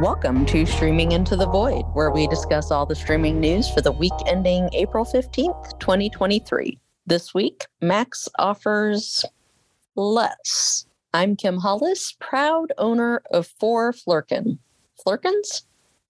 Welcome to Streaming Into the Void, where we discuss all the streaming news for the week ending April 15th, 2023. This week, Max offers less. I'm Kim Hollis, proud owner of four Flerken. Flerkens?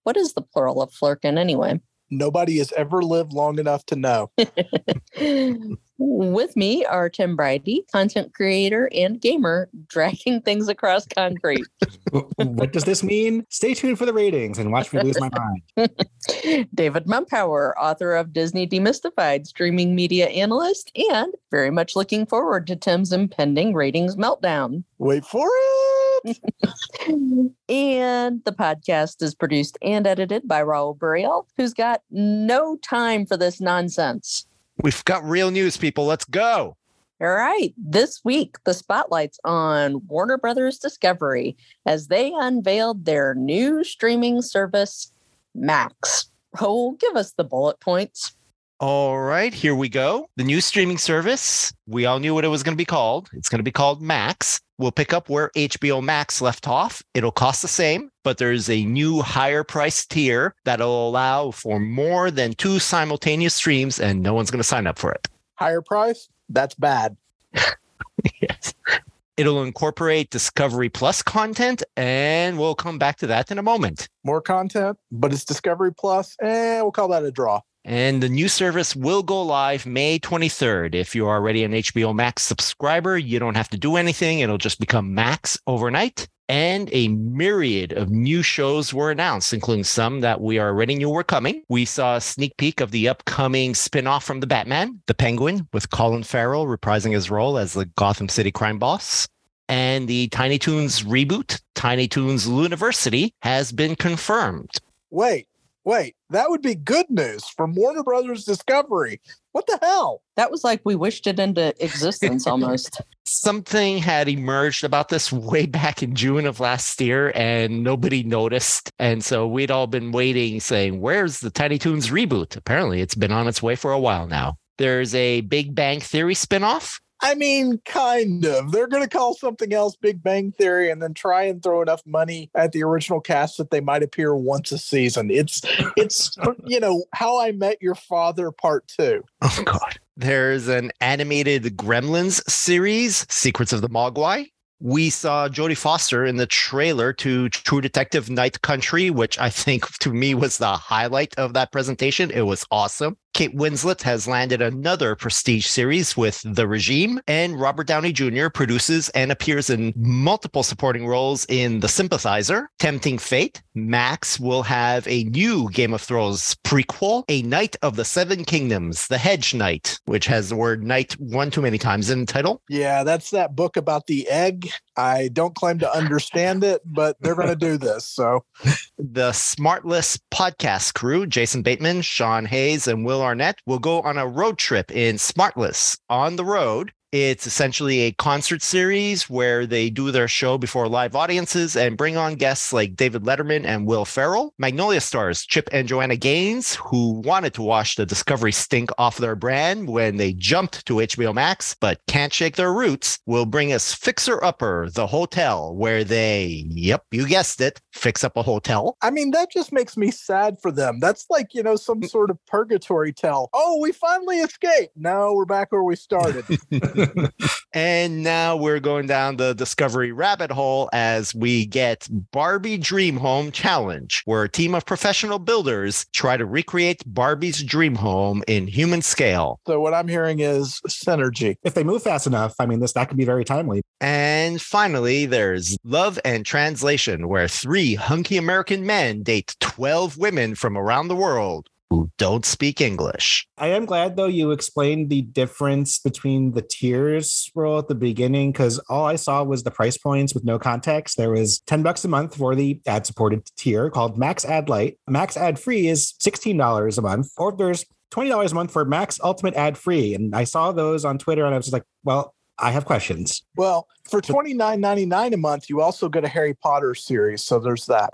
What is the plural of Flerken anyway? Nobody has ever lived long enough to know. With me are Tim Bridey, content creator and gamer, dragging things across concrete. what does this mean? Stay tuned for the ratings and watch me lose my mind. David Mumpower, author of Disney Demystified, streaming media analyst, and very much looking forward to Tim's impending ratings meltdown. Wait for it. and the podcast is produced and edited by Raul Buriel, who's got no time for this nonsense. We've got real news, people. Let's go. All right. This week, the spotlight's on Warner Brothers Discovery as they unveiled their new streaming service, Max. Oh, give us the bullet points. All right, here we go. The new streaming service. We all knew what it was going to be called. It's going to be called Max. We'll pick up where HBO Max left off. It'll cost the same, but there's a new higher price tier that'll allow for more than two simultaneous streams, and no one's going to sign up for it. Higher price? That's bad. yes. It'll incorporate Discovery Plus content, and we'll come back to that in a moment. More content, but it's Discovery Plus, and eh, we'll call that a draw. And the new service will go live May 23rd. If you're already an HBO Max subscriber, you don't have to do anything. It'll just become Max overnight. And a myriad of new shows were announced, including some that we already knew were coming. We saw a sneak peek of the upcoming spin-off from the Batman, The Penguin, with Colin Farrell reprising his role as the Gotham City crime boss. And the Tiny Toons reboot, Tiny Toons Looniversity, has been confirmed. Wait, Wait, that would be good news from Warner Brothers Discovery. What the hell? That was like we wished it into existence almost. Something had emerged about this way back in June of last year and nobody noticed. And so we'd all been waiting, saying, Where's the Tiny Toons reboot? Apparently, it's been on its way for a while now. There's a Big Bang Theory spinoff I mean, kind of. They're going to call something else Big Bang Theory and then try and throw enough money at the original cast that they might appear once a season. It's, it's, you know, How I Met Your Father Part Two. Oh God. There's an animated Gremlins series, Secrets of the Mogwai. We saw Jodie Foster in the trailer to True Detective Night Country, which I think to me was the highlight of that presentation. It was awesome. Kate Winslet has landed another prestige series with The Regime, and Robert Downey Jr. produces and appears in multiple supporting roles in The Sympathizer, Tempting Fate. Max will have a new Game of Thrones prequel, A Knight of the Seven Kingdoms, The Hedge Knight, which has the word knight one too many times in the title. Yeah, that's that book about the egg. I don't claim to understand it, but they're going to do this. So, the Smartless podcast crew, Jason Bateman, Sean Hayes, and Will Arnett will go on a road trip in Smartless on the road it's essentially a concert series where they do their show before live audiences and bring on guests like David Letterman and Will Ferrell. Magnolia stars Chip and Joanna Gaines, who wanted to wash the Discovery stink off their brand when they jumped to HBO Max, but can't shake their roots, will bring us Fixer Upper, the hotel, where they, yep, you guessed it, fix up a hotel. I mean, that just makes me sad for them. That's like, you know, some mm. sort of purgatory tale. Oh, we finally escaped. Now we're back where we started. and now we're going down the discovery rabbit hole as we get Barbie Dream Home Challenge, where a team of professional builders try to recreate Barbie's dream home in human scale. So what I'm hearing is synergy. If they move fast enough, I mean this that could be very timely. And finally, there's Love and Translation, where three hunky American men date 12 women from around the world who don't speak English. I am glad though you explained the difference between the tiers role at the beginning because all I saw was the price points with no context. There was 10 bucks a month for the ad supported tier called Max Ad Light. Max Ad Free is $16 a month, or there's $20 a month for Max Ultimate Ad Free. And I saw those on Twitter and I was just like, well, I have questions. Well, for twenty nine ninety nine a month, you also get a Harry Potter series. So there's that.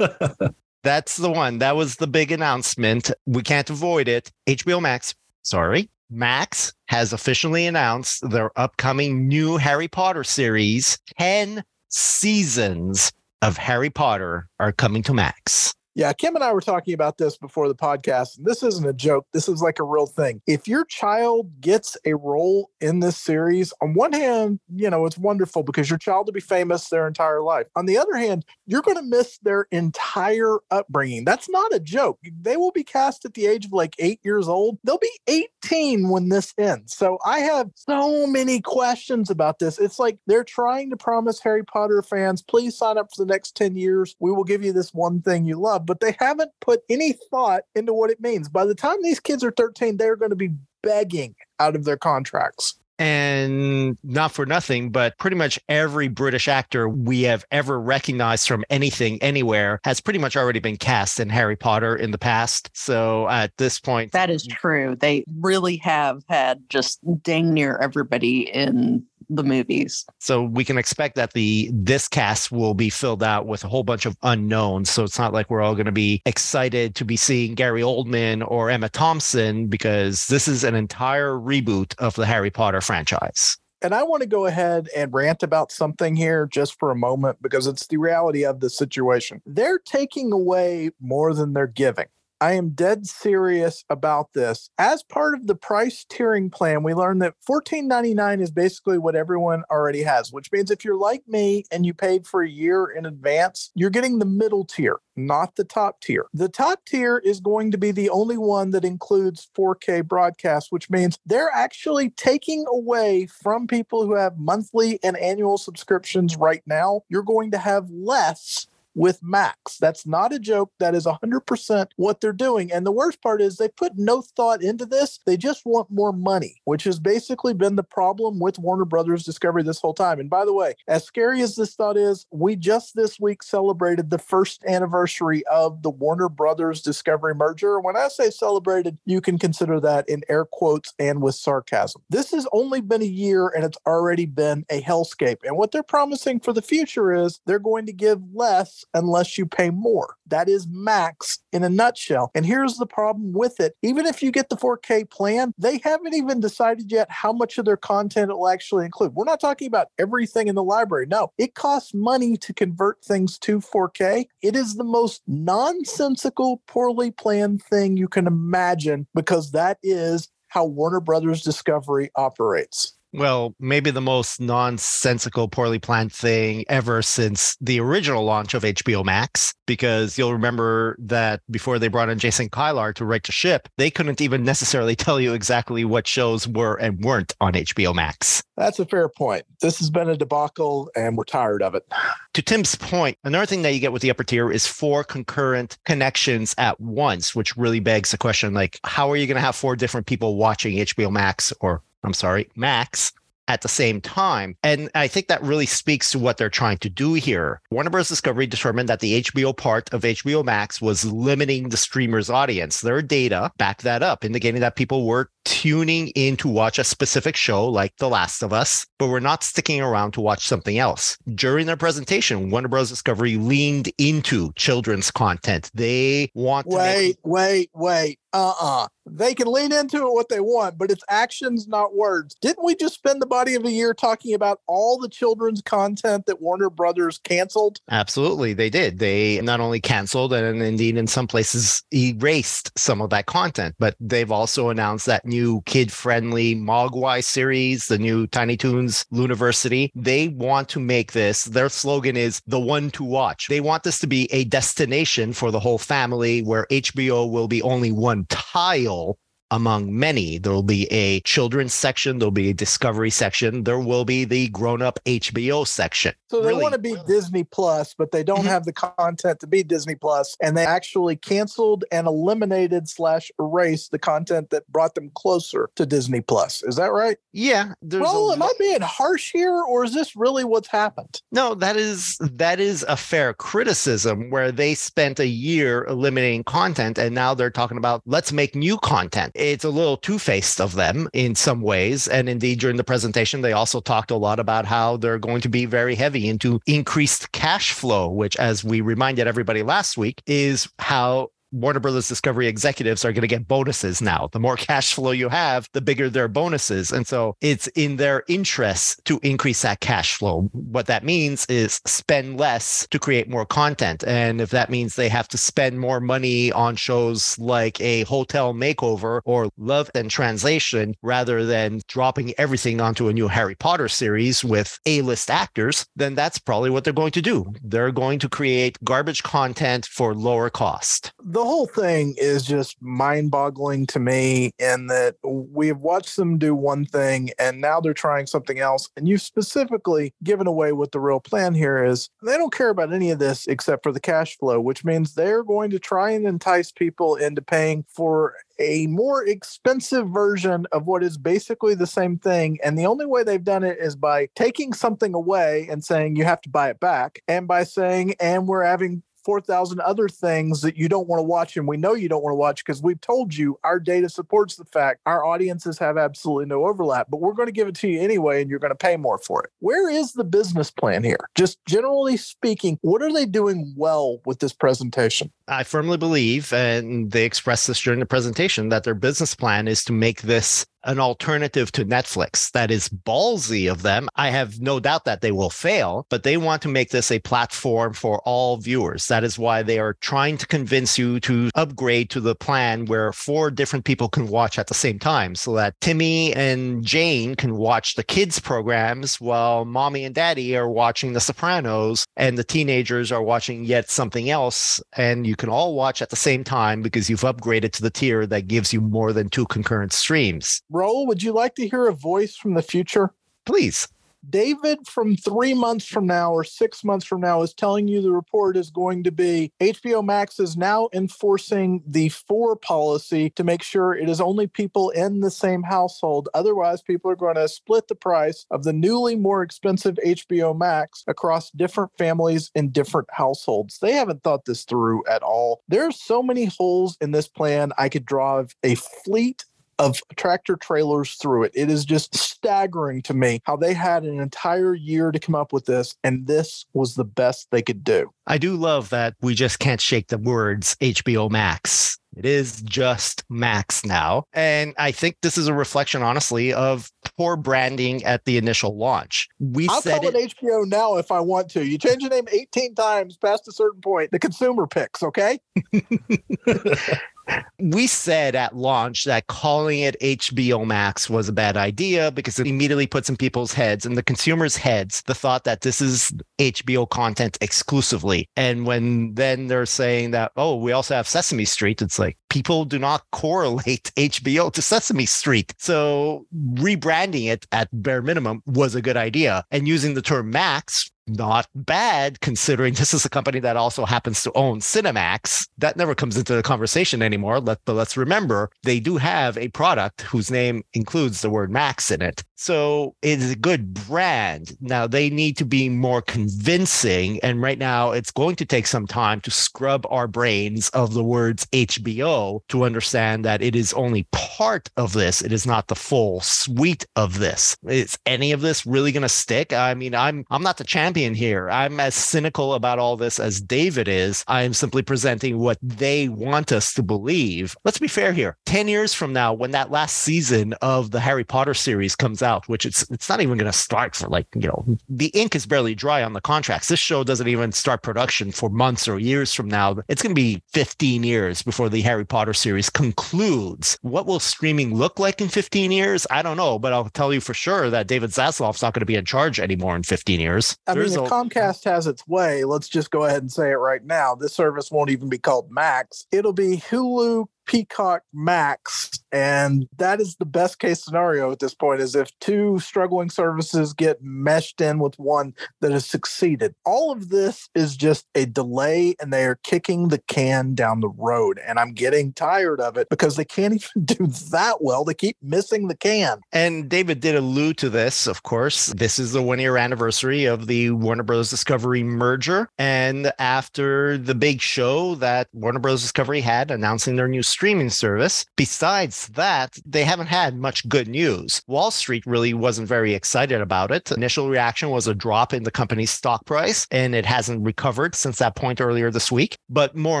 That's the one. That was the big announcement. We can't avoid it. HBO Max, sorry. Max has officially announced their upcoming new Harry Potter series, 10 seasons of Harry Potter are coming to Max. Yeah, Kim and I were talking about this before the podcast. And this isn't a joke. This is like a real thing. If your child gets a role in this series, on one hand, you know, it's wonderful because your child will be famous their entire life. On the other hand, you're going to miss their entire upbringing. That's not a joke. They will be cast at the age of like eight years old. They'll be 18 when this ends. So I have so many questions about this. It's like they're trying to promise Harry Potter fans, please sign up for the next 10 years. We will give you this one thing you love but they haven't put any thought into what it means. By the time these kids are 13, they're going to be begging out of their contracts. And not for nothing, but pretty much every British actor we have ever recognized from anything, anywhere, has pretty much already been cast in Harry Potter in the past. So at this point, that is true. They really have had just dang near everybody in the movies. So we can expect that the this cast will be filled out with a whole bunch of unknowns. So it's not like we're all going to be excited to be seeing Gary Oldman or Emma Thompson because this is an entire reboot of the Harry Potter franchise. And I want to go ahead and rant about something here just for a moment because it's the reality of the situation. They're taking away more than they're giving. I am dead serious about this. As part of the price tiering plan, we learned that $14.99 is basically what everyone already has, which means if you're like me and you paid for a year in advance, you're getting the middle tier, not the top tier. The top tier is going to be the only one that includes 4K broadcast, which means they're actually taking away from people who have monthly and annual subscriptions right now. You're going to have less with Max. That's not a joke. That is 100% what they're doing. And the worst part is they put no thought into this. They just want more money, which has basically been the problem with Warner Brothers Discovery this whole time. And by the way, as scary as this thought is, we just this week celebrated the first anniversary of the Warner Brothers Discovery merger. When I say celebrated, you can consider that in air quotes and with sarcasm. This has only been a year and it's already been a hellscape. And what they're promising for the future is they're going to give less unless you pay more. That is max in a nutshell. And here's the problem with it. Even if you get the 4K plan, they haven't even decided yet how much of their content it will actually include. We're not talking about everything in the library. No, it costs money to convert things to 4K. It is the most nonsensical, poorly planned thing you can imagine because that is how Warner Brothers Discovery operates well, maybe the most nonsensical, poorly planned thing ever since the original launch of HBO Max. Because you'll remember that before they brought in Jason Kilar to right the ship, they couldn't even necessarily tell you exactly what shows were and weren't on HBO Max. That's a fair point. This has been a debacle and we're tired of it. To Tim's point, another thing that you get with the upper tier is four concurrent connections at once, which really begs the question like, how are you going to have four different people watching HBO Max or I'm sorry, Max at the same time. And I think that really speaks to what they're trying to do here. Warner Bros. Discovery determined that the HBO part of HBO Max was limiting the streamer's audience. Their data backed that up, indicating that people were tuning in to watch a specific show like The Last of Us, but were not sticking around to watch something else. During their presentation, Warner Bros. Discovery leaned into children's content. They want wait, make- wait, wait. Uh-uh. They can lean into it what they want, but it's actions, not words. Didn't we just spend the body of the year talking about all the children's content that Warner Brothers canceled? Absolutely, they did. They not only canceled and indeed in some places erased some of that content, but they've also announced that new kid-friendly Mogwai series, the new Tiny Toons Looniversity. They want to make this. Their slogan is the one to watch. They want this to be a destination for the whole family where HBO will be only one tile real among many. There will be a children's section, there'll be a discovery section, there will be the grown up HBO section. So they really? want to be Disney Plus, but they don't mm-hmm. have the content to be Disney Plus, and they actually canceled and eliminated slash erased the content that brought them closer to Disney Plus. Is that right? Yeah. Well, am I being harsh here, or is this really what's happened? No, that is that is a fair criticism where they spent a year eliminating content, and now they're talking about let's make new content it's a little two faced of them in some ways. And indeed, during the presentation, they also talked a lot about how they're going to be very heavy into increased cash flow, which, as we reminded everybody last week, is how Warner Brothers Discovery executives are going to get bonuses now. The more cash flow you have, the bigger their bonuses. And so it's in their interest to increase that cash flow. What that means is spend less to create more content. And if that means they have to spend more money on shows like a hotel makeover or love and translation rather than dropping everything onto a new Harry Potter series with A list actors, then that's probably what they're going to do. They're going to create garbage content for lower cost. The whole thing is just mind boggling to me in that we've watched them do one thing and now they're trying something else. And you've specifically given away what the real plan here is. They don't care about any of this except for the cash flow, which means they're going to try and entice people into paying for a more expensive version of what is basically the same thing. And the only way they've done it is by taking something away and saying you have to buy it back, and by saying, and we're having 4,000 other things that you don't want to watch. And we know you don't want to watch because we've told you our data supports the fact our audiences have absolutely no overlap, but we're going to give it to you anyway and you're going to pay more for it. Where is the business plan here? Just generally speaking, what are they doing well with this presentation? I firmly believe, and they expressed this during the presentation, that their business plan is to make this an alternative to Netflix. That is ballsy of them. I have no doubt that they will fail, but they want to make this a platform for all viewers. That is why they are trying to convince you to upgrade to the plan where four different people can watch at the same time so that Timmy and Jane can watch the kids' programs while mommy and daddy are watching The Sopranos and the teenagers are watching yet something else. And you can all watch at the same time because you've upgraded to the tier that gives you more than two concurrent streams. Raul, would you like to hear a voice from the future? Please. David from three months from now or six months from now is telling you the report is going to be HBO Max is now enforcing the four policy to make sure it is only people in the same household. Otherwise, people are going to split the price of the newly more expensive HBO Max across different families in different households. They haven't thought this through at all. There are so many holes in this plan. I could drive a fleet of tractor trailers through it. It is just staggering to me how they had an entire year to come up with this, and this was the best they could do. I do love that we just can't shake the words HBO Max. It is just Max now. And I think this is a reflection, honestly, of poor branding at the initial launch. We I'll said call it, it, HBO now if I want to. You change the name 18 times past a certain point, the consumer picks, okay? we said at launch that calling it HBO Max was a bad idea because it immediately puts in people's heads and the consumers' heads the thought that this is HBO content exclusively. And when then they're saying that, oh, we also have Sesame Street, it's like people do not correlate HBO to Sesame Street. So rebranding it at bare minimum was a good idea. And using the term Max not bad considering this is a company that also happens to own Cinemax. That never comes into the conversation anymore. Let, but let's remember they do have a product whose name includes the word Max in it. So it is a good brand. Now they need to be more convincing. And right now it's going to take some time to scrub our brains of the words HBO to understand that it is only part of this. It is not the full suite of this. Is any of this really going to stick? I mean, I'm I'm not the champion here. I'm as cynical about all this as David is. I am simply presenting what they want us to believe. Let's be fair here. 10 years from now, when that last season of the Harry Potter series comes out, which it's it's not even going to start for like, you know, the ink is barely dry on the contracts. This show doesn't even start production for months or years from now. It's going to be 15 years before the Harry Potter series concludes. What will streaming look like in 15 years? I don't know, but I'll tell you for sure that David Zaslav's not going to be in charge anymore in 15 years. I There's mean, if a- Comcast has its way, let's just go ahead and say it right now. This service won't even be called Max. It'll be Hulu Peacock Max. And that is the best case scenario at this point is if two struggling services get meshed in with one that has succeeded. All of this is just a delay and they are kicking the can down the road. And I'm getting tired of it because they can't even do that well. They keep missing the can. And David did allude to this, of course. This is the one year anniversary of the Warner Bros. Discovery merger. And after the big show that Warner Bros. Discovery had announcing their new streaming service. Besides that, they haven't had much good news. Wall Street really wasn't very excited about it. Initial reaction was a drop in the company's stock price, and it hasn't recovered since that point earlier this week. But more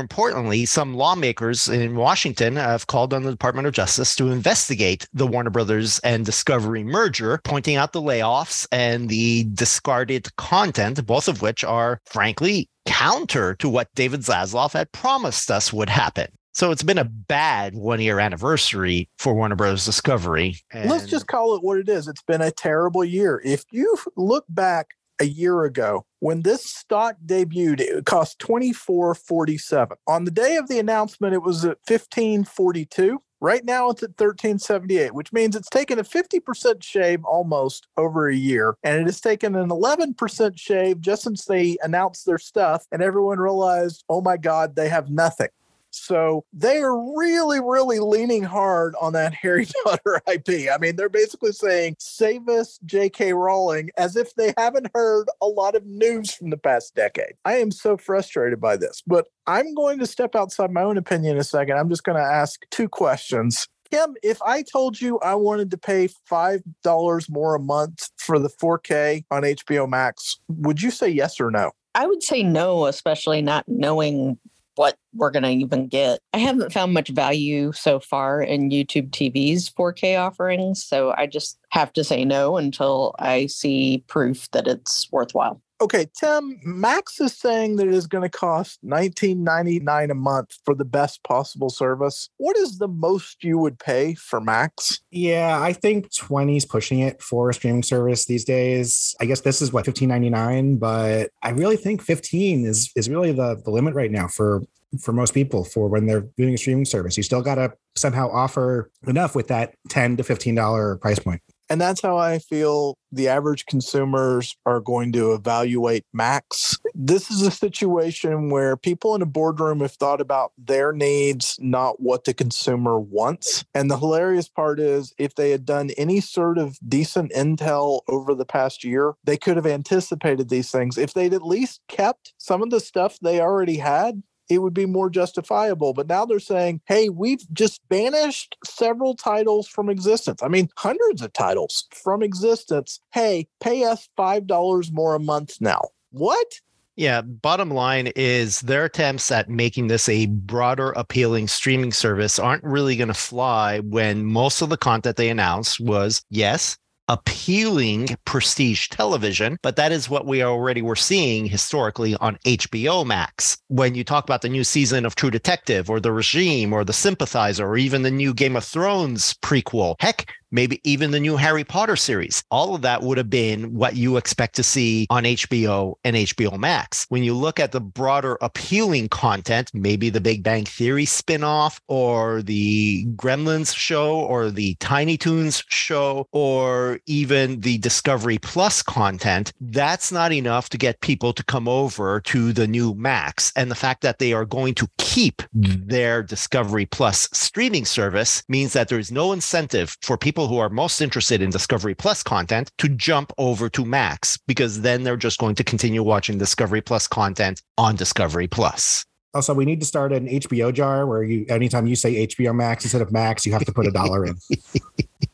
importantly, some lawmakers in Washington have called on the Department of Justice to investigate the Warner Brothers and Discovery merger, pointing out the layoffs and the discarded content, both of which are frankly counter to what David Zaslav had promised us would happen. So it's been a bad one year anniversary for Warner Bros. Discovery. And Let's just call it what it is. It's been a terrible year. If you look back a year ago when this stock debuted it cost 24.47 on the day of the announcement it was at 15.42 right now it's at 13.78 which means it's taken a 50% shave almost over a year and it has taken an 11% shave just since they announced their stuff and everyone realized oh my god they have nothing so they are really, really leaning hard on that Harry Potter IP. I mean, they're basically saying, save us, J.K. Rowling, as if they haven't heard a lot of news from the past decade. I am so frustrated by this, but I'm going to step outside my own opinion in a second. I'm just going to ask two questions. Kim, if I told you I wanted to pay $5 more a month for the 4K on HBO Max, would you say yes or no? I would say no, especially not knowing what we're going to even get. I haven't found much value so far in YouTube TV's 4K offerings. So I just have to say no until I see proof that it's worthwhile. Okay, Tim, Max is saying that it is going to cost $19.99 a month for the best possible service. What is the most you would pay for Max? Yeah, I think 20 is pushing it for a streaming service these days. I guess this is what $15.99, but I really think 15 is is really the, the limit right now for for most people for when they're doing a streaming service. You still got to somehow offer enough with that 10 to $15 price point. And that's how I feel the average consumers are going to evaluate Max. This is a situation where people in a boardroom have thought about their needs, not what the consumer wants. And the hilarious part is, if they had done any sort of decent intel over the past year, they could have anticipated these things. If they'd at least kept some of the stuff they already had, it would be more justifiable. But now they're saying, hey, we've just banished several titles from existence. I mean, hundreds of titles from existence. Hey, pay us $5 more a month now. What? Yeah, bottom line is their attempts at making this a broader appealing streaming service aren't really going to fly when most of the content they announced was yes, appealing prestige television, but that is what we already were seeing historically on HBO Max. When you talk about the new season of True Detective or The Regime or The Sympathizer or even the new Game of Thrones prequel, heck, maybe even the new Harry Potter series. All of that would have been what you expect to see on HBO and HBO Max. When you look at the broader appealing content, maybe the Big Bang Theory spinoff or the Gremlins show or the Tiny Toons show or even the Discovery Plus content, that's not enough to get people to come over to the new Max. And the fact that they are going to keep their Discovery Plus streaming service means that there's no incentive for people people who are most interested in Discovery Plus content to jump over to Max because then they're just going to continue watching Discovery Plus content on Discovery Plus. Also, we need to start an HBO jar where you anytime you say HBO Max instead of Max, you have to put a dollar in.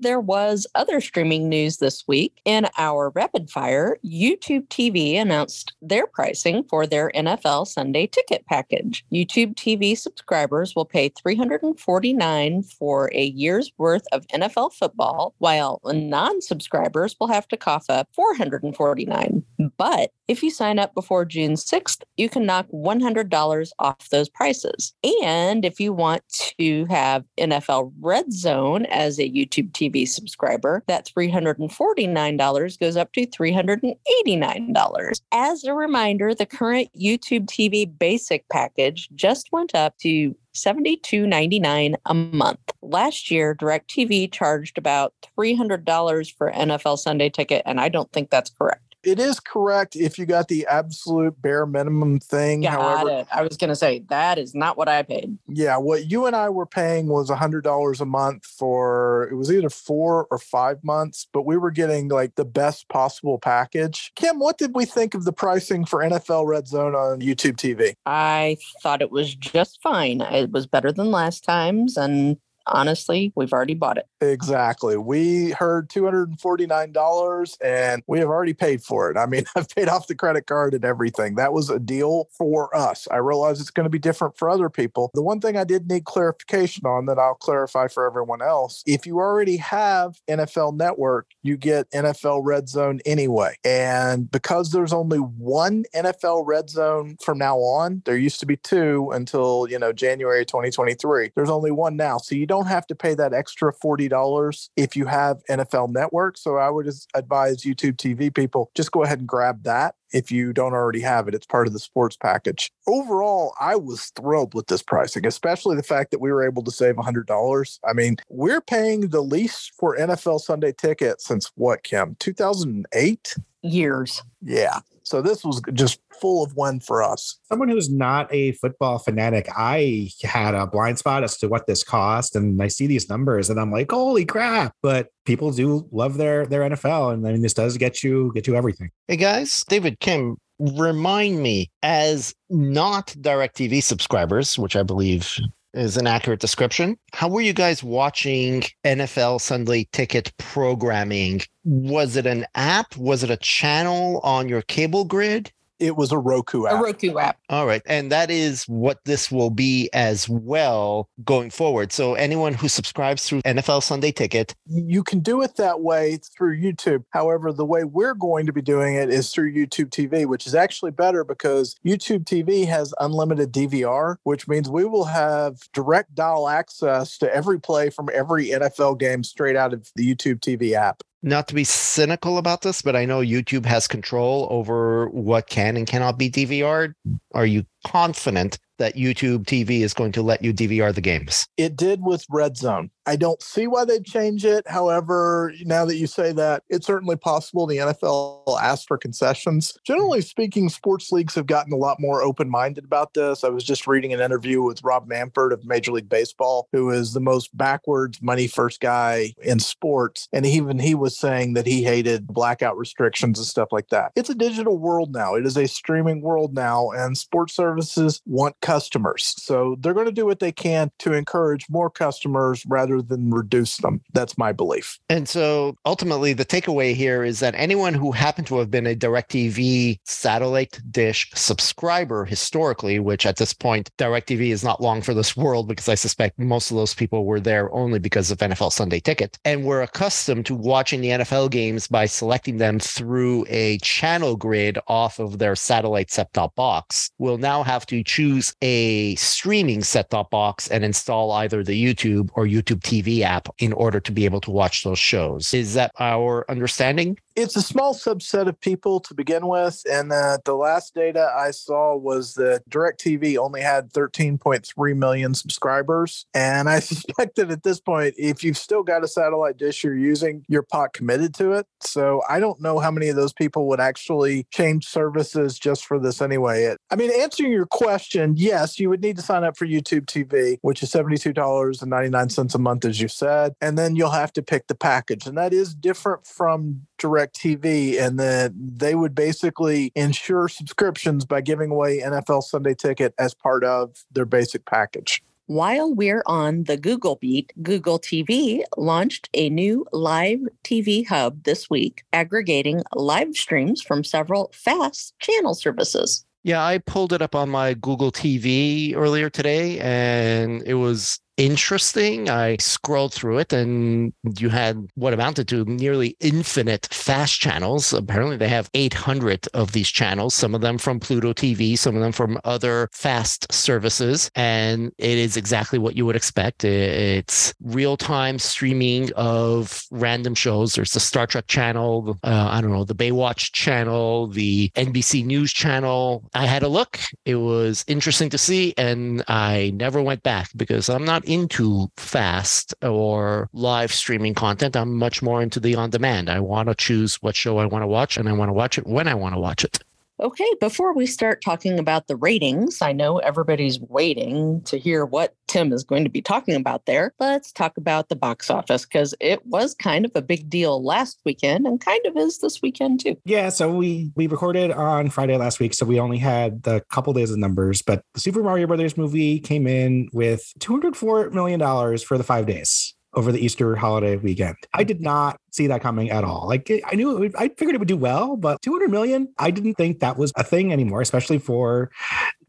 there was other streaming news this week. In our rapid fire, YouTube TV announced their pricing for their NFL Sunday ticket package. YouTube TV subscribers will pay 349 for a year's worth of NFL football, while non-subscribers will have to cough up 449. But if you sign up before June 6th, you can knock $100 off those prices. And if you want to have NFL Red Zone as a YouTube TV TV subscriber, that $349 goes up to $389. As a reminder, the current YouTube TV basic package just went up to $72.99 a month. Last year, DirecTV charged about $300 for NFL Sunday ticket, and I don't think that's correct. It is correct if you got the absolute bare minimum thing. Got However, it. I was going to say that is not what I paid. yeah, what you and I were paying was a hundred dollars a month for it was either four or five months, but we were getting like the best possible package. Kim, what did we think of the pricing for NFL Red Zone on YouTube TV? I thought it was just fine. It was better than last time's, and honestly, we've already bought it. Exactly. We heard $249 and we have already paid for it. I mean, I've paid off the credit card and everything. That was a deal for us. I realize it's going to be different for other people. The one thing I did need clarification on that I'll clarify for everyone else if you already have NFL Network, you get NFL Red Zone anyway. And because there's only one NFL Red Zone from now on, there used to be two until, you know, January 2023. There's only one now. So you don't have to pay that extra $40 if you have NFL Network. So I would just advise YouTube TV people just go ahead and grab that if you don't already have it. It's part of the sports package. Overall, I was thrilled with this pricing, especially the fact that we were able to save $100. I mean, we're paying the least for NFL Sunday ticket since what, Kim? 2008? Years. Yeah. So this was just full of win for us. Someone who's not a football fanatic, I had a blind spot as to what this cost, and I see these numbers, and I'm like, "Holy crap!" But people do love their their NFL, and I mean, this does get you get you everything. Hey guys, David Kim, remind me as not DirecTV subscribers, which I believe is an accurate description. How were you guys watching NFL Sunday ticket programming? Was it an app? Was it a channel on your cable grid? It was a Roku app. A. Roku app. All right. And that is what this will be as well going forward. So anyone who subscribes through NFL Sunday Ticket, you can do it that way through YouTube. However, the way we're going to be doing it is through YouTube TV, which is actually better because YouTube TV has unlimited DVR, which means we will have direct dial access to every play from every NFL game straight out of the YouTube TV app. Not to be cynical about this, but I know YouTube has control over what can and cannot be DVR'd. Are you confident that YouTube TV is going to let you DVR the games? It did with Red Zone. I don't see why they'd change it. However, now that you say that, it's certainly possible the NFL asked for concessions. Mm-hmm. Generally speaking, sports leagues have gotten a lot more open minded about this. I was just reading an interview with Rob Manfred of Major League Baseball, who is the most backwards, money first guy in sports. And even he was saying that he hated blackout restrictions and stuff like that. It's a digital world now, it is a streaming world now, and sports services want customers. So they're going to do what they can to encourage more customers rather than reduce them. That's my belief. And so ultimately, the takeaway here is that anyone who happened to have been a DirecTV satellite dish subscriber historically, which at this point, DirecTV is not long for this world because I suspect most of those people were there only because of NFL Sunday Ticket and were accustomed to watching the NFL games by selecting them through a channel grid off of their satellite set top box, will now have to choose a streaming set top box and install either the YouTube or YouTube TV app in order to be able to watch those shows. Is that our understanding? It's a small subset of people to begin with. And uh, the last data I saw was that DirecTV only had 13.3 million subscribers. And I suspect that at this point, if you've still got a satellite dish you're using, you're pot committed to it. So I don't know how many of those people would actually change services just for this anyway. It, I mean, answering your question, yes, you would need to sign up for YouTube TV, which is $72.99 a month, as you said. And then you'll have to pick the package. And that is different from direct TV and then they would basically ensure subscriptions by giving away NFL Sunday ticket as part of their basic package. While we're on the Google beat, Google TV launched a new live TV hub this week, aggregating live streams from several fast channel services. Yeah, I pulled it up on my Google TV earlier today and it was interesting. I scrolled through it and you had what amounted to nearly infinite fast channels. Apparently, they have 800 of these channels, some of them from Pluto TV, some of them from other fast services. And it is exactly what you would expect. It's real time streaming of random shows. There's the Star Trek channel, uh, I don't know, the Baywatch channel, the NBC News channel. I had a look. It was interesting to see, and I never went back because I'm not into fast or live streaming content. I'm much more into the on demand. I want to choose what show I want to watch and I want to watch it when I want to watch it. Okay, before we start talking about the ratings, I know everybody's waiting to hear what Tim is going to be talking about there. Let's talk about the box office because it was kind of a big deal last weekend and kind of is this weekend too. Yeah, so we we recorded on Friday last week, so we only had the couple days of numbers, but the Super Mario Brothers movie came in with 204 million dollars for the 5 days over the Easter holiday weekend. I did not see that coming at all. Like I knew would, I figured it would do well, but 200 million, I didn't think that was a thing anymore, especially for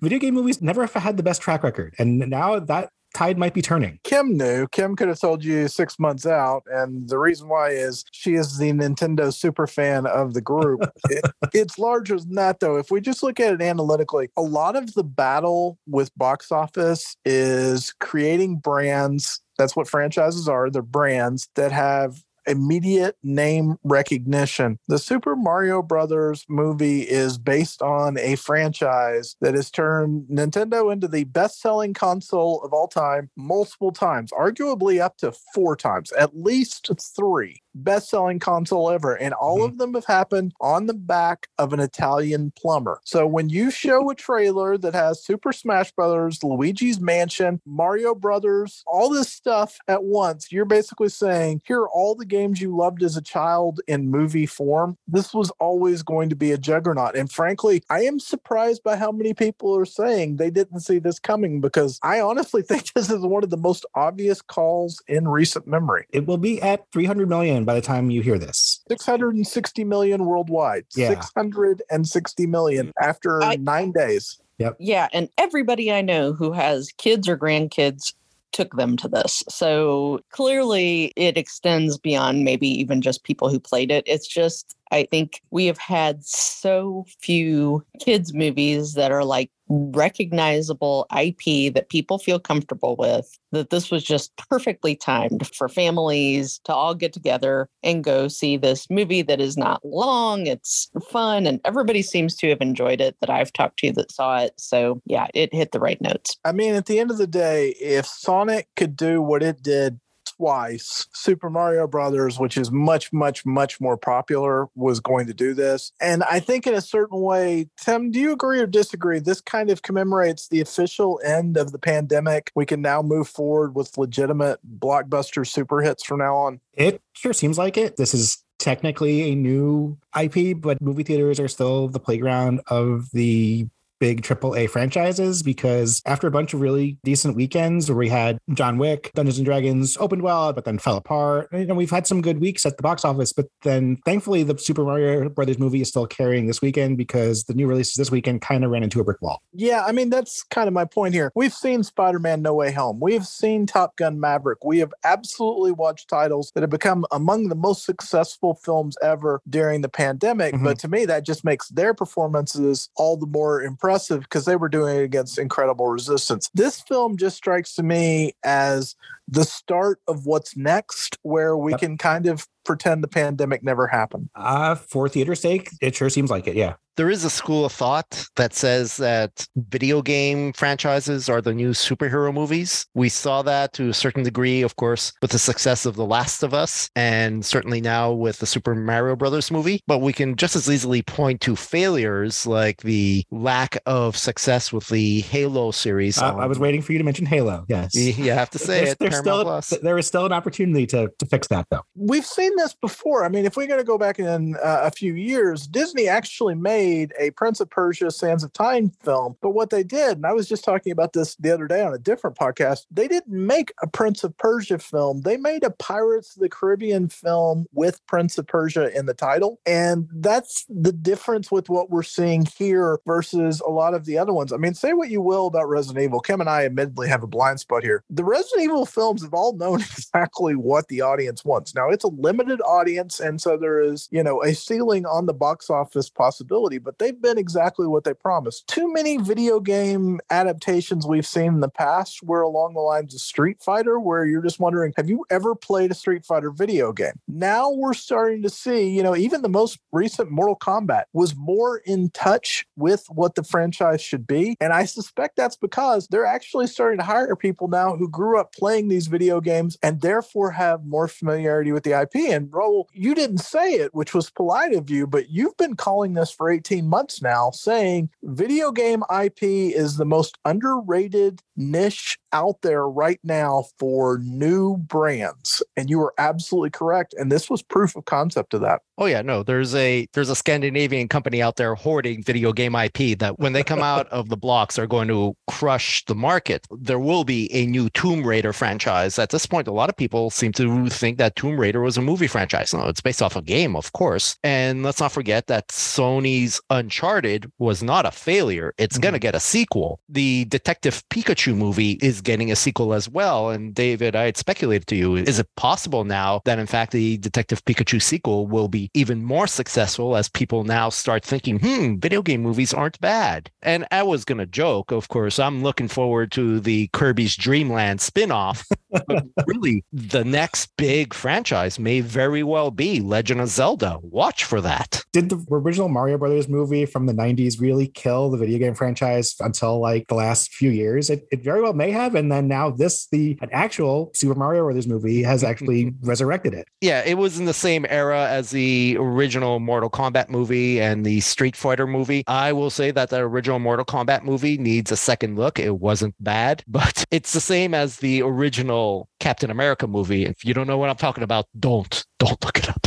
video game movies never have had the best track record. And now that tide might be turning. Kim knew. Kim could have told you six months out. And the reason why is she is the Nintendo super fan of the group. it, it's larger than that, though. If we just look at it analytically, a lot of the battle with box office is creating brands that's what franchises are. They're brands that have immediate name recognition. The Super Mario Brothers movie is based on a franchise that has turned Nintendo into the best-selling console of all time multiple times, arguably up to 4 times, at least 3 best-selling console ever and all mm-hmm. of them have happened on the back of an Italian plumber. So when you show a trailer that has Super Smash Brothers, Luigi's Mansion, Mario Brothers, all this stuff at once, you're basically saying, here are all the games you loved as a child in movie form. This was always going to be a juggernaut. And frankly, I am surprised by how many people are saying they didn't see this coming because I honestly think this is one of the most obvious calls in recent memory. It will be at 300 million by the time you hear this. 660 million worldwide. Yeah. 660 million after I, nine days. Yep. Yeah. And everybody I know who has kids or grandkids took them to this. So clearly it extends beyond maybe even just people who played it. It's just I think we have had so few kids' movies that are like recognizable IP that people feel comfortable with that this was just perfectly timed for families to all get together and go see this movie that is not long, it's fun, and everybody seems to have enjoyed it that I've talked to that saw it. So, yeah, it hit the right notes. I mean, at the end of the day, if Sonic could do what it did twice. Super Mario Brothers, which is much, much, much more popular, was going to do this. And I think in a certain way, Tim, do you agree or disagree? This kind of commemorates the official end of the pandemic. We can now move forward with legitimate blockbuster super hits from now on. It sure seems like it. This is technically a new IP, but movie theaters are still the playground of the big AAA franchises because after a bunch of really decent weekends where we had John Wick, Dungeons and Dragons opened well, but then fell apart. You know, we've had some good weeks at the box office, but then thankfully the Super Mario Brothers movie is still carrying this weekend because the new releases this weekend kind of ran into a brick wall. Yeah, I mean that's kind of my point here. We've seen Spider-Man No Way Home. We've seen Top Gun Maverick. We have absolutely watched titles that have become among the most successful films ever during the pandemic. Mm-hmm. But to me, that just makes their performances all the more impressive impressive because they were doing it against incredible resistance. This film just strikes to me as the start of what's next, where we yep. can kind of pretend the pandemic never happened. Uh, for theater sake, it sure seems like it. Yeah there is a school of thought that says that video game franchises are the new superhero movies. We saw that to a certain degree, of course, with the success of The Last of Us, and certainly now with the Super Mario Brothers movie. But we can just as easily point to failures like the lack of success with the Halo series. Uh, I was waiting for you to mention Halo. Yes, you have to say there's, it. There's still, Plus. there is still an opportunity to to fix that, though. We've seen this before. I mean, if we're going to go back in uh, a few years, Disney actually made made a Prince of Persia Sands of Time film. But what they did, and I was just talking about this the other day on a different podcast, they didn't make a Prince of Persia film. They made a Pirates of the Caribbean film with Prince of Persia in the title. And that's the difference with what we're seeing here versus a lot of the other ones. I mean, say what you will about Resident Evil. Kim and I admittedly have a blind spot here. The Resident Evil films have all known exactly what the audience wants. Now, it's a limited audience. And so there is, you know, a ceiling on the box office possibility but they've been exactly what they promised. Too many video game adaptations we've seen in the past were along the lines of Street Fighter, where you're just wondering, have you ever played a Street Fighter video game? Now we're starting to see, you know, even the most recent Mortal Kombat was more in touch with what the franchise should be. And I suspect that's because they're actually starting to hire people now who grew up playing these video games and therefore have more familiarity with the IP. And Raul, you didn't say it, which was polite of you, but you've been calling this for 18 months now, saying video game IP is the most underrated niche out there right now for new brands. And you were absolutely correct. And this was proof of concept of that. Oh yeah, no, there's a there's a Scandinavian company out there hoarding video game IP that when they come out of the blocks are going to crush the market. There will be a new Tomb Raider franchise. At this point, a lot of people seem to think that Tomb Raider was a movie franchise. No, it's based off a game, of course. And let's not forget that Sony's Uncharted was not a failure. It's mm-hmm. going to get a sequel. The Detective Pikachu movie is getting a sequel as well. And David, I had speculated to you, is it possible now that in fact the Detective Pikachu sequel will be even more successful as people now start thinking, hmm, video game movies aren't bad. And I was going to joke, of course, I'm looking forward to the Kirby's Dreamland spinoff. but really, the next big franchise may very well be Legend of Zelda. Watch for that. Did the original Mario Brothers movie from the 90s really kill the video game franchise until like the last few years? It, it very well may have. And then now this, the an actual Super Mario Brothers movie has actually mm-hmm. resurrected it. Yeah, it was in the same era as the original Mortal Kombat movie and the Street Fighter movie. I will say that the original Mortal Kombat movie needs a second look. It wasn't bad, but it's the same as the original Captain America movie. If you don't know what I'm talking about, don't don't look it up.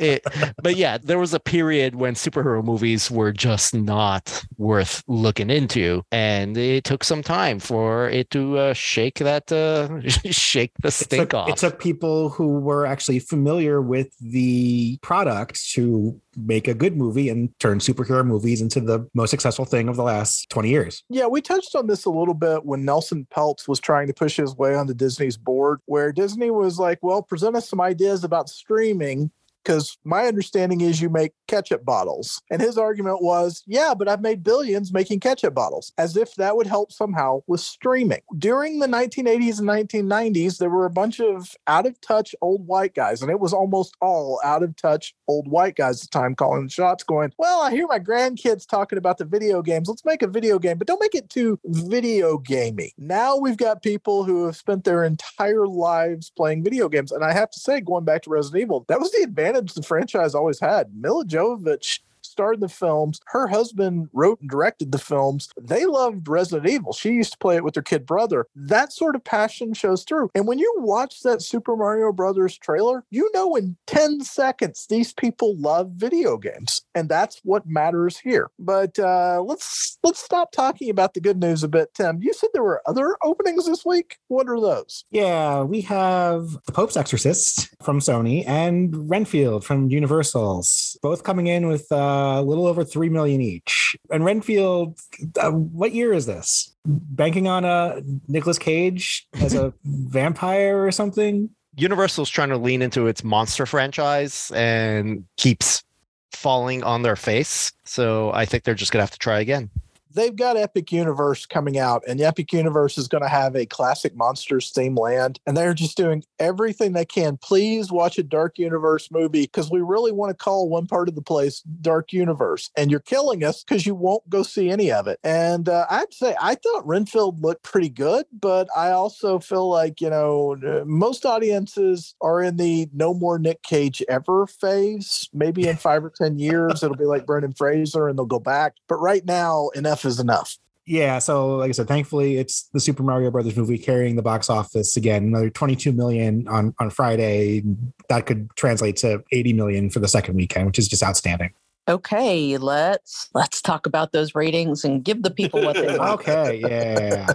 It, but yeah, there was a period when superhero movies were just not worth looking into, and it took some time for it to uh, shake that uh, shake the stink it took, off. It took people who were actually familiar with the product to make a good movie and turn superhero movies into the most successful thing of the last 20 years. Yeah, we touched on this a little bit when Nelson Peltz was trying to push his way onto Disney's board, where Disney was like, well, present us some ideas about streaming because my understanding is you make ketchup bottles. And his argument was, yeah, but I've made billions making ketchup bottles, as if that would help somehow with streaming. During the 1980s and 1990s, there were a bunch of out of touch old white guys, and it was almost all out of touch old white guys at the time calling the shots, going, well, I hear my grandkids talking about the video games. Let's make a video game, but don't make it too video gamey. Now we've got people who have spent their entire lives playing video games. And I have to say, going back to Resident Evil, that was the advantage the franchise always had. Milla Jovovich starred in the films. Her husband wrote and directed the films. They loved Resident Evil. She used to play it with her kid brother. That sort of passion shows through. And when you watch that Super Mario Brothers trailer, you know in 10 seconds these people love video games. And that's what matters here. But uh, let's let's stop talking about the good news a bit, Tim. You said there were other openings this week. What are those? Yeah, we have The Pope's Exorcist from Sony and Renfield from Universal's, both coming in with uh, a little over three million each. And Renfield, uh, what year is this? Banking on a uh, Nicolas Cage as a vampire or something? Universal's trying to lean into its monster franchise and keeps falling on their face. So I think they're just gonna have to try again they've got Epic Universe coming out, and the Epic Universe is going to have a classic monsters theme land, and they're just doing everything they can. Please watch a Dark Universe movie because we really want to call one part of the place Dark Universe, and you're killing us because you won't go see any of it. And uh, I'd say I thought Renfield looked pretty good, but I also feel like you know most audiences are in the no more Nick Cage ever phase. Maybe in five or ten years it'll be like Brendan Fraser, and they'll go back. But right now, enough is enough. Yeah, so like I said, thankfully it's the Super Mario Brothers movie carrying the box office again. Another 22 million on on Friday. That could translate to 80 million for the second weekend, which is just outstanding. Okay, let's let's talk about those ratings and give the people what they want. okay, yeah.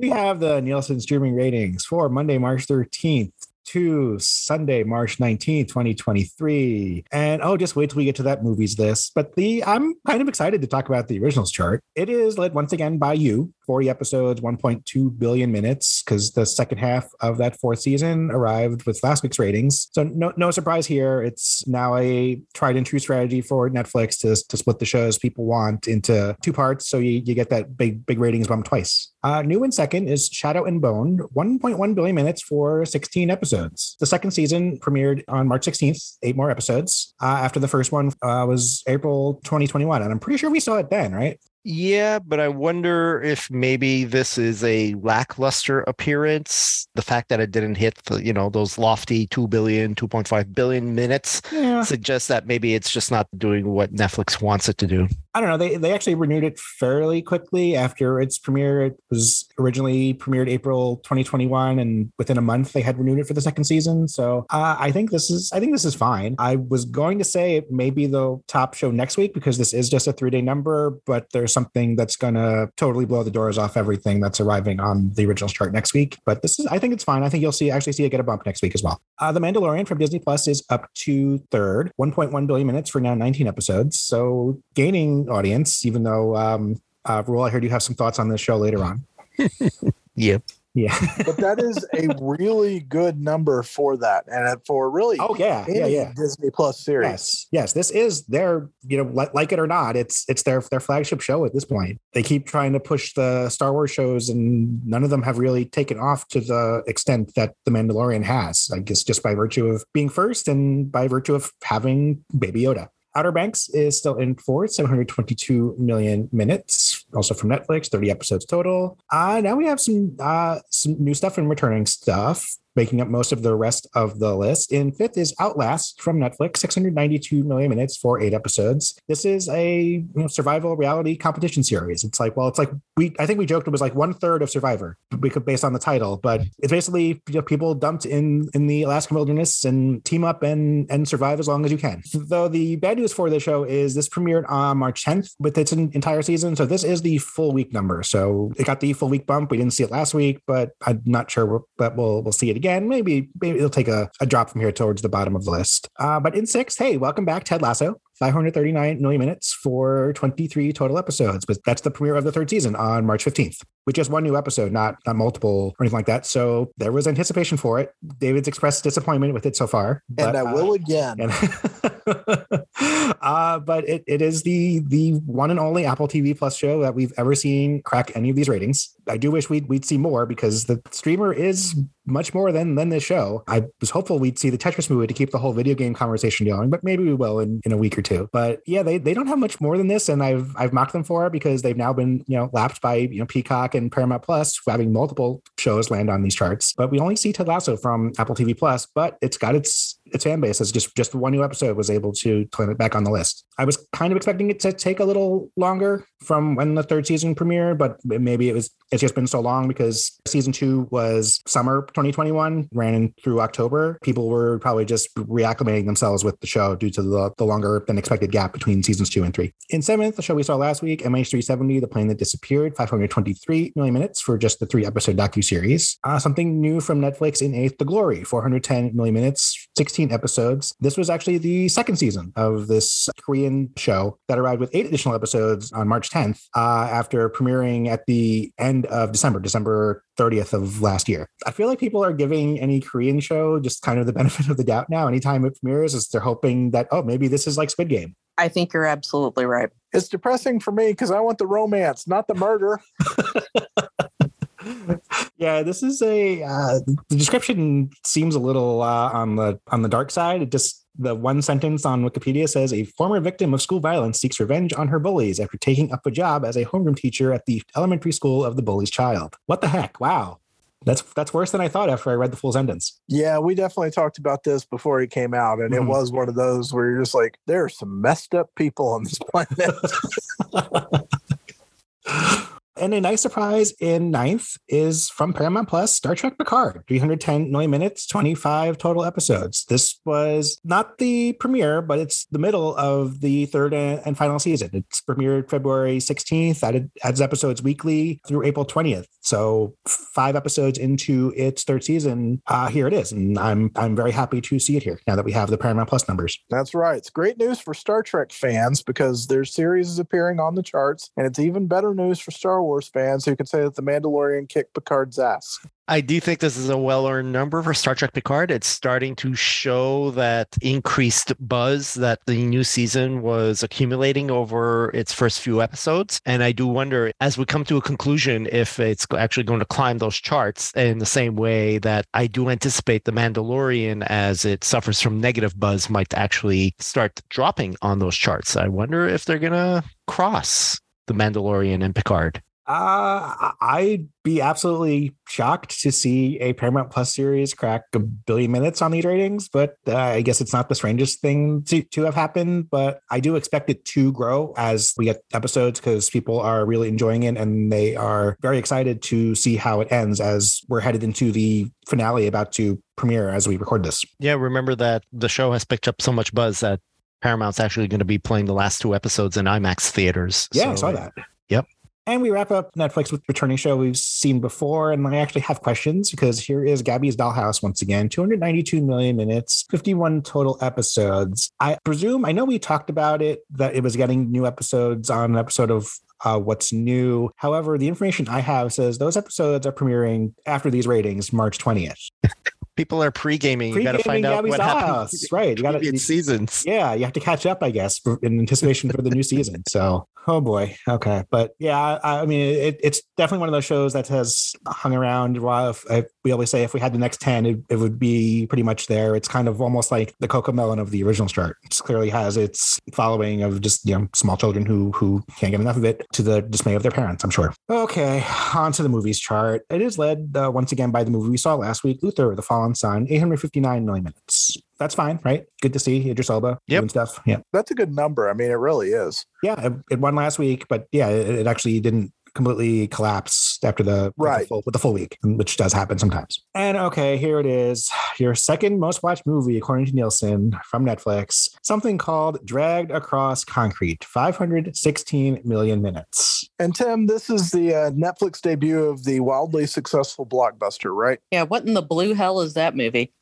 we have the Nielsen streaming ratings for Monday, March 13th to Sunday, March 19th, 2023. And oh, just wait till we get to that movies list. But the I'm kind of excited to talk about the originals chart. It is led once again by you, 40 episodes, 1.2 billion minutes, because the second half of that fourth season arrived with last week's ratings. So no, no surprise here. It's now a tried and true strategy for Netflix to, to split the shows people want into two parts. So you, you get that big, big ratings bump twice. Uh, new in second is Shadow and Bone, 1.1 billion minutes for 16 episodes. The second season premiered on March 16th, eight more episodes. Uh, after the first one uh, was April 2021. And I'm pretty sure we saw it then, right? Yeah, but I wonder if maybe this is a lackluster appearance. The fact that it didn't hit, the, you know, those lofty 2 billion, 2.5 billion minutes Yeah. suggests that maybe it's just not doing what Netflix wants it to do. I don't know. They they actually renewed it fairly quickly after its premiere. It was originally premiered April 2021, and within a month they had renewed it for the second season. So uh, I think this is I think this is fine. I was going to say it may be the top show next week because this is just a three day number, but there's something that's gonna totally blow the doors off everything that's arriving on the original chart next week. But this is I think it's fine. I think you'll see actually see it get a bump next week as well. Uh, the Mandalorian from Disney Plus is up to third, 1.1 billion minutes for now 19 episodes. So gaining audience, even though um uh Raul, I heard you have some thoughts on this show later on. Yeah. Yeah. but that is a really good number for that and for really oh yeah. Yeah. any Yeah. Disney Plus series. Yes, yes. This is their, you know, like, like it or not, it's it's their their flagship show at this point. They keep trying to push the Star Wars shows, and none of them have really taken off to the extent that the Mandalorian has. I guess just by virtue of being first, and by virtue of having Baby Yoda. Outer Banks is still in fourth, 722 million minutes, also from Netflix, 30 episodes total. Uh, now we have some uh, some new stuff and returning stuff, making up most of the rest of the list. In fifth is Outlast from Netflix, 692 million minutes for eight episodes. This is a you know, survival reality competition series. It's like, well, it's like we I think we joked it was like one third of Survivor, we could based on the title, but it's basically you know, people dumped in in the Alaskan wilderness and team up and and survive as long as you can. Though the bad news for the show is this premiered on March 10th with its entire season, so this is the full week number. So it got the full week bump. We didn't see it last week, but I'm not sure, but we'll we'll see it again. Maybe maybe it'll take a, a drop from here towards the bottom of the list. Uh, but in sixth, hey, welcome back, Ted Lasso. 539 million minutes for 23 total episodes. But that's the premiere of the third season on March 15th, with just one new episode, not not multiple or anything like that. So there was anticipation for it. David's expressed disappointment with it so far. And but, I uh, will again. and uh, but it, it is the the one and only Apple TV Plus show that we've ever seen crack any of these ratings. I do wish we'd we'd see more because the streamer is much more than than this show. I was hopeful we'd see the Tetris movie to keep the whole video game conversation going, but maybe we will in, in a week or two. But yeah, they, they don't have much more than this, and I've I've mocked them for it because they've now been you know lapped by you know Peacock and Paramount Plus having multiple shows land on these charts. But we only see Ted Lasso from Apple TV Plus, but it's got its its fan base. It's just just one new episode was able to claim it back on the list. I was kind of expecting it to take a little longer from when the third season premiered, but maybe it was it's just been so long because season two was summer 2021, ran through October. People were probably just reacclimating themselves with the show due to the, the longer than expected gap between seasons two and three. In seventh, the show we saw last week, MH370, The Plane That Disappeared, 523 million minutes for just the three episode docu-series. Uh, something new from Netflix in eighth, The Glory, 410 million minutes, 16 episodes. This was actually the second season of this Korean show that arrived with eight additional episodes on March 10th uh, after premiering at the end of December, December 30th of last year. I feel like people are giving any Korean show just kind of the benefit of the doubt now. Anytime it premieres, is they're hoping that, oh, maybe this is like Squid Game. I think you're absolutely right. It's depressing for me because I want the romance, not the murder. yeah, this is a uh, the description seems a little uh, on the on the dark side. It just the one sentence on Wikipedia says a former victim of school violence seeks revenge on her bullies after taking up a job as a homeroom teacher at the elementary school of the bully's child. What the heck? Wow. That's that's worse than I thought after I read the full sentence. Yeah, we definitely talked about this before it came out, and Mhm. it was one of those where you're just like, there are some messed up people on this planet. And a nice surprise in ninth is from Paramount Plus, Star Trek Picard, 310 million minutes, 25 total episodes. This was not the premiere, but it's the middle of the third and final season. It's premiered February 16th, added, adds episodes weekly through April 20th. So five episodes into its third season, uh, here it is. And I'm I'm very happy to see it here now that we have the Paramount Plus numbers. That's right. It's great news for Star Trek fans because their series is appearing on the charts, and it's even better news for Star Wars Wars fans who can say that The Mandalorian kicked Picard's ass. I do think this is a well earned number for Star Trek Picard. It's starting to show that increased buzz that the new season was accumulating over its first few episodes. And I do wonder, as we come to a conclusion, if it's actually going to climb those charts in the same way that I do anticipate The Mandalorian, as it suffers from negative buzz, might actually start dropping on those charts. I wonder if they're going to cross The Mandalorian and Picard. Uh, I'd be absolutely shocked to see a Paramount Plus series crack a billion minutes on these ratings, but uh, I guess it's not the strangest thing to, to have happened. But I do expect it to grow as we get episodes because people are really enjoying it and they are very excited to see how it ends as we're headed into the finale about to premiere as we record this. Yeah, remember that the show has picked up so much buzz that Paramount's actually going to be playing the last two episodes in IMAX theaters. Yeah, so, I saw that. Yep. And we wrap up Netflix with returning show we've seen before. And I actually have questions because here is Gabby's Dollhouse once again 292 million minutes, 51 total episodes. I presume, I know we talked about it, that it was getting new episodes on an episode of uh, what's new. However, the information I have says those episodes are premiering after these ratings, March 20th. People are pre-gaming. You got to find out Gabby's what happened. Right. You got to seasons. Yeah, you have to catch up, I guess, in anticipation for the new season. So Oh boy. Okay. But yeah, I, I mean, it, it's definitely one of those shows that has hung around. While we always say if we had the next 10, it, it, would be pretty much there. It's kind of almost like the CoComelon of the original start. It clearly has its following of just, you know, small children who, who can't get enough of it to the dismay of their parents, I'm sure. Okay. On to the movies chart. It is led uh, once again by the movie we saw last week, Luther, The Fallen Sun, 859 million minutes that's fine, right? Good to see Idris Elba yep. doing stuff. Yeah, that's a good number. I mean, it really is. Yeah, it, it won last week, but yeah, it, it actually didn't completely collapse after the right with the, full, with the full week, which does happen sometimes. And okay, here it is, your second most watched movie according to Nielsen from Netflix. Something called "Dragged Across Concrete," 516 million minutes. And Tim, this is the uh, Netflix debut of the wildly successful blockbuster, right? Yeah. What in the blue hell is that movie?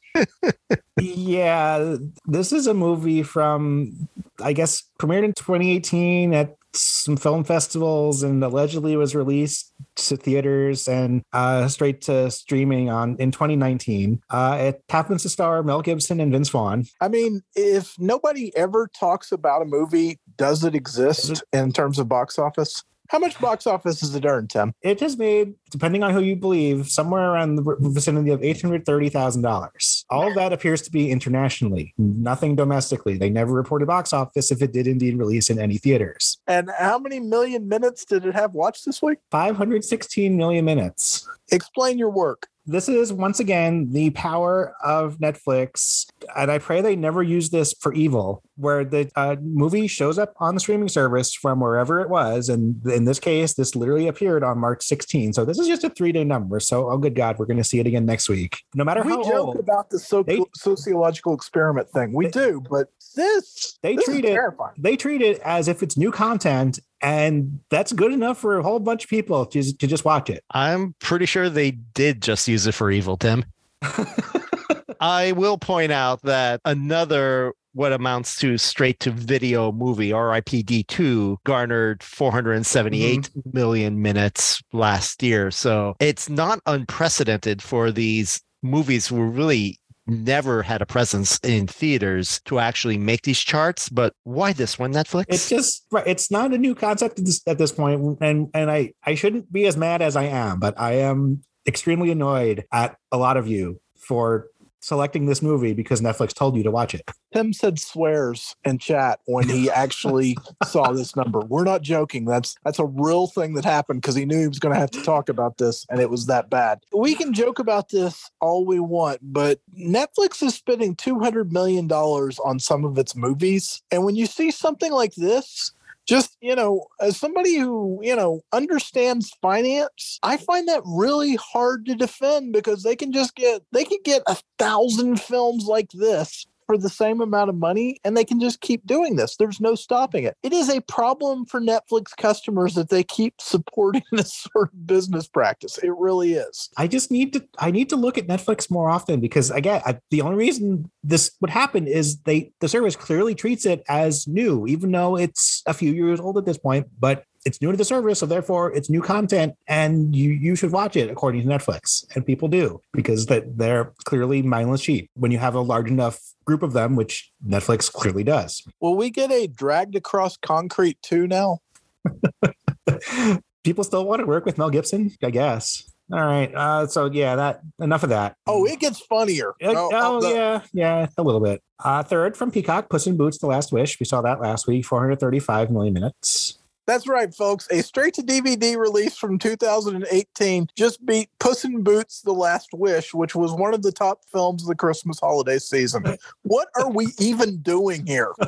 Yeah, this is a movie from, I guess, premiered in 2018 at some film festivals and allegedly was released to theaters and uh, straight to streaming on in 2019. Uh, it happens to star Mel Gibson and Vince Vaughn. I mean, if nobody ever talks about a movie, does it exist in terms of box office? How much box office has it earned, Tim? It has made, depending on who you believe, somewhere around the vicinity of eight hundred thirty thousand dollars. All of that appears to be internationally, nothing domestically. They never reported box office if it did indeed release in any theaters. And how many million minutes did it have watched this week? Five hundred sixteen million minutes. Explain your work this is once again the power of Netflix. And I pray they never use this for evil, where the uh, movie shows up on the streaming service from wherever it was. And in this case, this literally appeared on March 16. So this is just a three day number. So, oh, good God, we're going to see it again next week. No matter how old we how joke old, about the so- they, sociological experiment thing. We they, do, but this, they this treat it, terrifying. they treat it as if it's new content and that's good enough for a whole bunch of people to, to just watch it. I'm pretty sure they did just use it for evil, Tim. I will point out that another what amounts to straight to video movie RIPD2 garnered 478 mm-hmm. million minutes last year. So it's not unprecedented for these movies who really never had a presence in theaters to actually make these charts. But why this one, Netflix? It's just right. It's not a new concept at this, at this point, and and I I shouldn't be as mad as I am, but I am extremely annoyed at a lot of you for selecting this movie because Netflix told you to watch it. Tim said swears in chat when he actually saw this number. We're not joking. That's that's a real thing that happened because he knew he was going to have to talk about this and it was that bad. We can joke about this all we want, but Netflix is spending 200 million dollars on some of its movies. And when you see something like this, just you know as somebody who you know understands finance i find that really hard to defend because they can just get they can get a thousand films like this for the same amount of money and they can just keep doing this. There's no stopping it. It is a problem for Netflix customers that they keep supporting this sort of business practice. It really is. I just need to I need to look at Netflix more often because again, I, the only reason this would happen is they the service clearly treats it as new even though it's a few years old at this point, but it's new to the service, so therefore it's new content, and you you should watch it according to Netflix, and people do because that they're clearly mindless sheep when you have a large enough group of them, which Netflix clearly does. Will we get a dragged across concrete too now? people still want to work with Mel Gibson, I guess. All right. Uh, so yeah, that enough of that. Oh, it gets funnier. Uh, Oh, oh, the- yeah, yeah, a little bit. Uh, third from Peacock, Puss in Boots: The Last Wish. We saw that last week, 435 million minutes. That's right, folks. A straight to DVD release from 2018 just beat Puss in Boots: The Last Wish, which was one of the top films of the Christmas holiday season. what are we even doing here?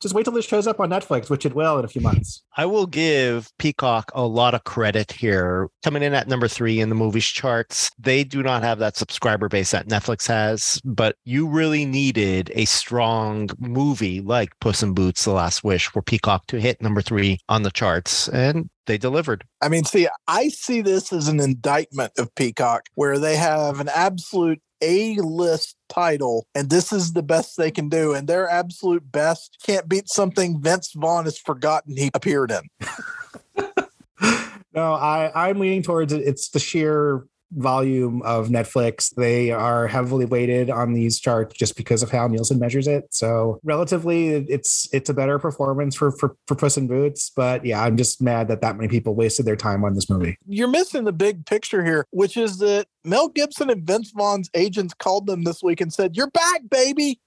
Just wait till this shows up on Netflix, which it will in a few months. I will give Peacock a lot of credit here. Coming in at number three in the movies charts, they do not have that subscriber base that Netflix has, but you really needed a strong movie like Puss in Boots: The Last Wish for Peacock to hit number three on the charts, and they delivered. I mean, see, I see this as an indictment of Peacock, where they have an absolute A list title, and this is the best they can do. And their absolute best can't beat something Vince Vaughn has forgotten he appeared in. No, I, I'm leaning towards it. It's the sheer volume of Netflix. They are heavily weighted on these charts just because of how Nielsen measures it. So relatively, it's it's a better performance for for, for Puss in Boots. But yeah, I'm just mad that that many people wasted their time on this movie. You're missing the big picture here, which is that Mel Gibson and Vince Vaughn's agents called them this week and said, You're back, baby.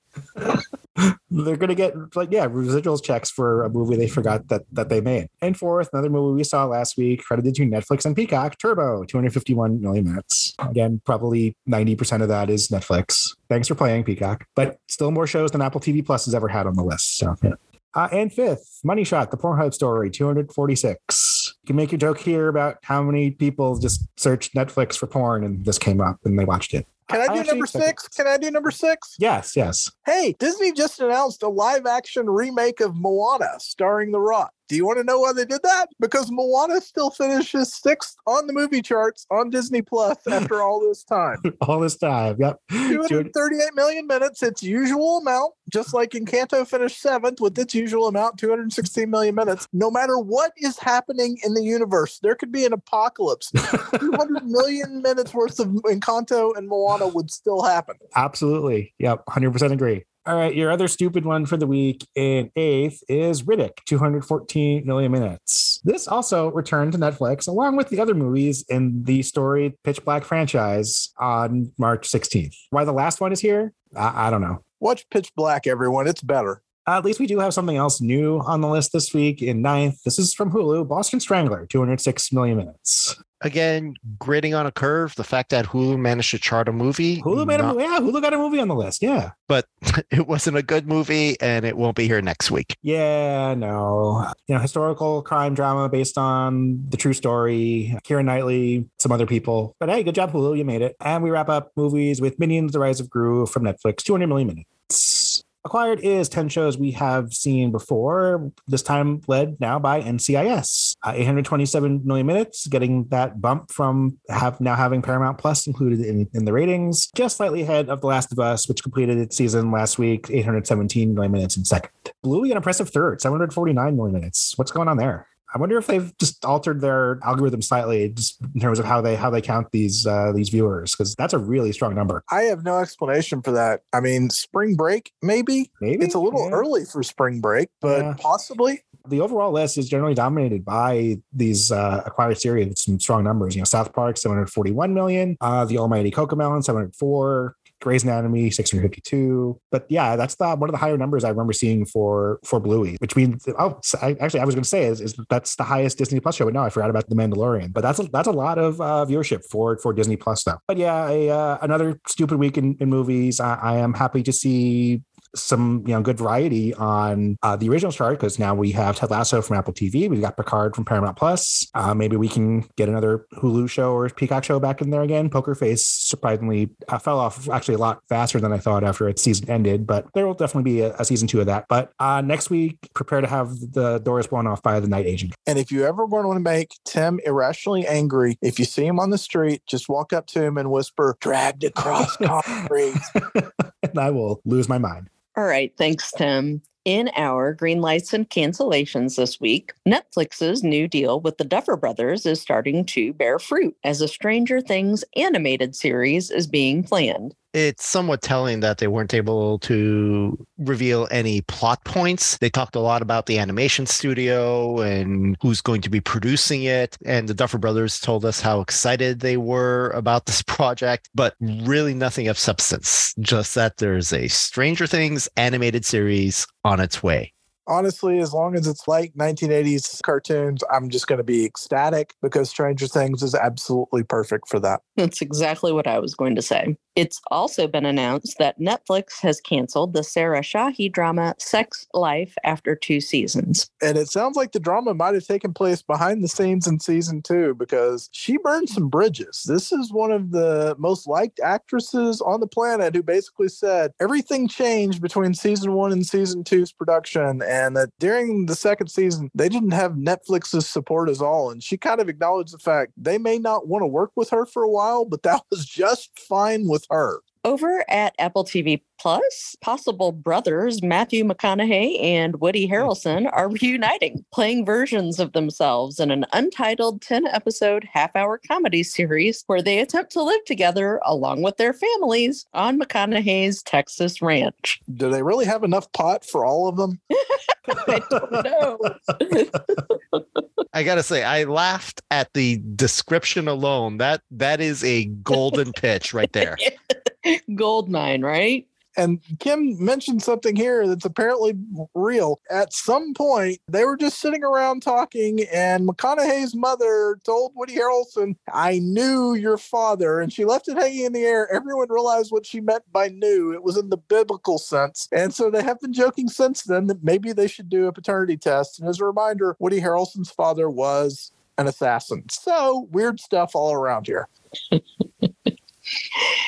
They're gonna get like yeah residuals checks for a movie they forgot that that they made. And fourth, another movie we saw last week, credited to Netflix and Peacock, Turbo, 251 million minutes. Again, probably 90% of that is Netflix. Thanks for playing Peacock, but still more shows than Apple TV Plus has ever had on the list. So yeah. Uh, and fifth, Money Shot, the Pornhub story, 246. You can make your joke here about how many people just searched Netflix for porn and this came up and they watched it. Can I do number six? Can I do number six? Yes, yes. Hey, Disney just announced a live action remake of Moana starring The Rock. Do you want to know why they did that? Because Moana still finishes sixth on the movie charts on Disney Plus after all this time. All this time. Yep. 238 million minutes, its usual amount, just like Encanto finished seventh with its usual amount, 216 million minutes. No matter what is happening in the universe, there could be an apocalypse. 200 million minutes worth of Encanto and Moana would still happen. Absolutely. Yep. 100% agree. All right. Your other stupid one for the week in eighth is Riddick, 214 million minutes. This also returned to Netflix along with the other movies in the storied Pitch Black franchise on March 16th. Why the last one is here? I, I don't know. Watch Pitch Black, everyone. It's better. Uh, at least we do have something else new on the list this week in ninth. This is from Hulu Boston Strangler, 206 million minutes. Again, grading on a curve. The fact that Hulu managed to chart a movie, Hulu made a not- movie. Yeah, Hulu got a movie on the list. Yeah. but it wasn't a good movie, and it won't be here next week. Yeah, no. You know, historical crime drama based on the true story. Keira Knightley, some other people. But hey, good job, Hulu. You made it. And we wrap up movies with Minions: The Rise of Gru from Netflix, 200 million minutes. Acquired is 10 shows we have seen before, this time led now by NCIS. Uh, 827 million minutes, getting that bump from have now having Paramount Plus included in, in the ratings, just slightly ahead of The Last of Us, which completed its season last week, 817 million minutes in second. Bluey, an impressive third, 749 million minutes. What's going on there? I wonder if they've just altered their algorithm slightly, just in terms of how they how they count these uh, these viewers, because that's a really strong number. I have no explanation for that. I mean, spring break, maybe. Maybe It's a little Yeah. early for spring break, but Yeah. possibly. the overall list is generally dominated by these uh, acquired series with some strong numbers. You know, South Park, 741 million, uh, The Almighty Cocomelon, 704, Grey's Anatomy, 652. But yeah, that's the one of the higher numbers I remember seeing for for Bluey, which means oh, I, actually I was going to say is, is that's the highest Disney Plus show. But no, I forgot about The Mandalorian. But that's a, that's a lot of uh, viewership for for Disney Plus stuff. But yeah, uh, another stupid week in, in movies. I, I am happy to see some you know good variety on uh, the original chart because now we have Ted Lasso from Apple TV, we've got Picard from Paramount Plus. Uh, maybe we can get another Hulu show or Peacock show back in there again. Poker Face surprisingly uh, fell off actually a lot faster than I thought after its season ended, but there will definitely be a, a season two of that. But uh, next week, prepare to have the doors blown off by the night agent. And if you ever want to make Tim irrationally angry, if you see him on the street, just walk up to him and whisper, dragged across concrete. and I will lose my mind. All right. Thanks, Tim. In our green lights and cancellations this week, Netflix's new deal with the Duffer Brothers is starting to bear fruit as a Stranger Things animated series is being planned it's somewhat telling that they weren't able to reveal any plot points. They talked a lot about the animation studio and who's going to be producing it. And the Duffer Brothers told us how excited they were about this project, but really nothing of substance. Just that there's a Stranger Things animated series on its way honestly, as long as it's like 1980s cartoons, I'm just going to be ecstatic because Stranger Things is absolutely perfect for that. That's exactly what I was going to say. It's also been announced that Netflix has canceled the Sarah Shahi drama Sex Life after two seasons. And it sounds like the drama might have taken place behind the scenes in season two because she burned some bridges. This is one of the most liked actresses on the planet who basically said everything changed between season one and season two's production and that during the second season, they didn't have Netflix's support at all. And she kind of acknowledged the fact they may not want to work with her for a while, but that was just fine with her. Over at Apple TV Plus, possible brothers Matthew McConaughey and Woody mm. Harrelson are reuniting, playing versions of themselves in an untitled 10 episode half hour comedy series where they attempt to live together along with their families on McConaughey's Texas ranch. Do they really have enough pot for all of them? I don't know. I gotta say, I laughed at the description alone. That that is a golden pitch right there. Gold mine, right? And Kim mentioned something here that's apparently real. At some point, they were just sitting around talking, and McConaughey's mother told Woody Harrelson, I knew your father. And she left it hanging in the air. Everyone realized what she meant by knew. It was in the biblical sense. And so they have been joking since then that maybe they should do a paternity test. And as a reminder, Woody Harrelson's father was an assassin. So weird stuff all around here.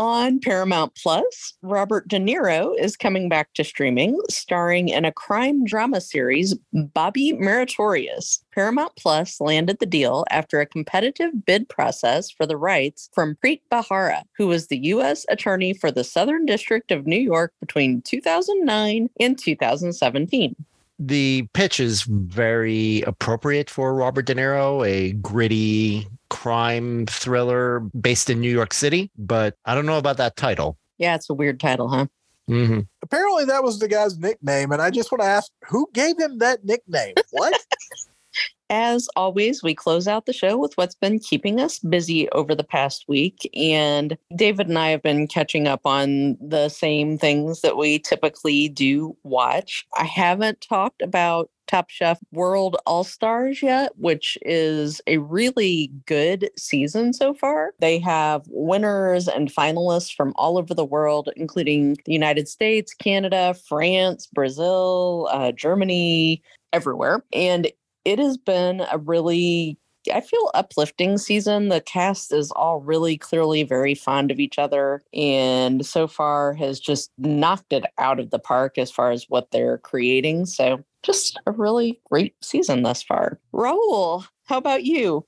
On Paramount Plus, Robert De Niro is coming back to streaming, starring in a crime drama series, Bobby Meritorious. Paramount Plus landed the deal after a competitive bid process for the rights from Preet Bharara, who was the U.S. Attorney for the Southern District of New York between 2009 and 2017 the pitch is very appropriate for Robert De Niro, a gritty crime thriller based in New York City, but I don't know about that title. Yeah, it's a weird title, huh? Mm-hmm. Apparently, that was the guy's nickname, and I just want to ask, who gave him that nickname? What? As always, we close out the show with what's been keeping us busy over the past week. And David and I have been catching up on the same things that we typically do watch. I haven't talked about Top Chef World All Stars yet, which is a really good season so far. They have winners and finalists from all over the world, including the United States, Canada, France, Brazil, uh, Germany, everywhere. And it has been a really I feel uplifting season. The cast is all really clearly very fond of each other and so far has just knocked it out of the park as far as what they're creating. So just a really great season thus far. Raul, how about you?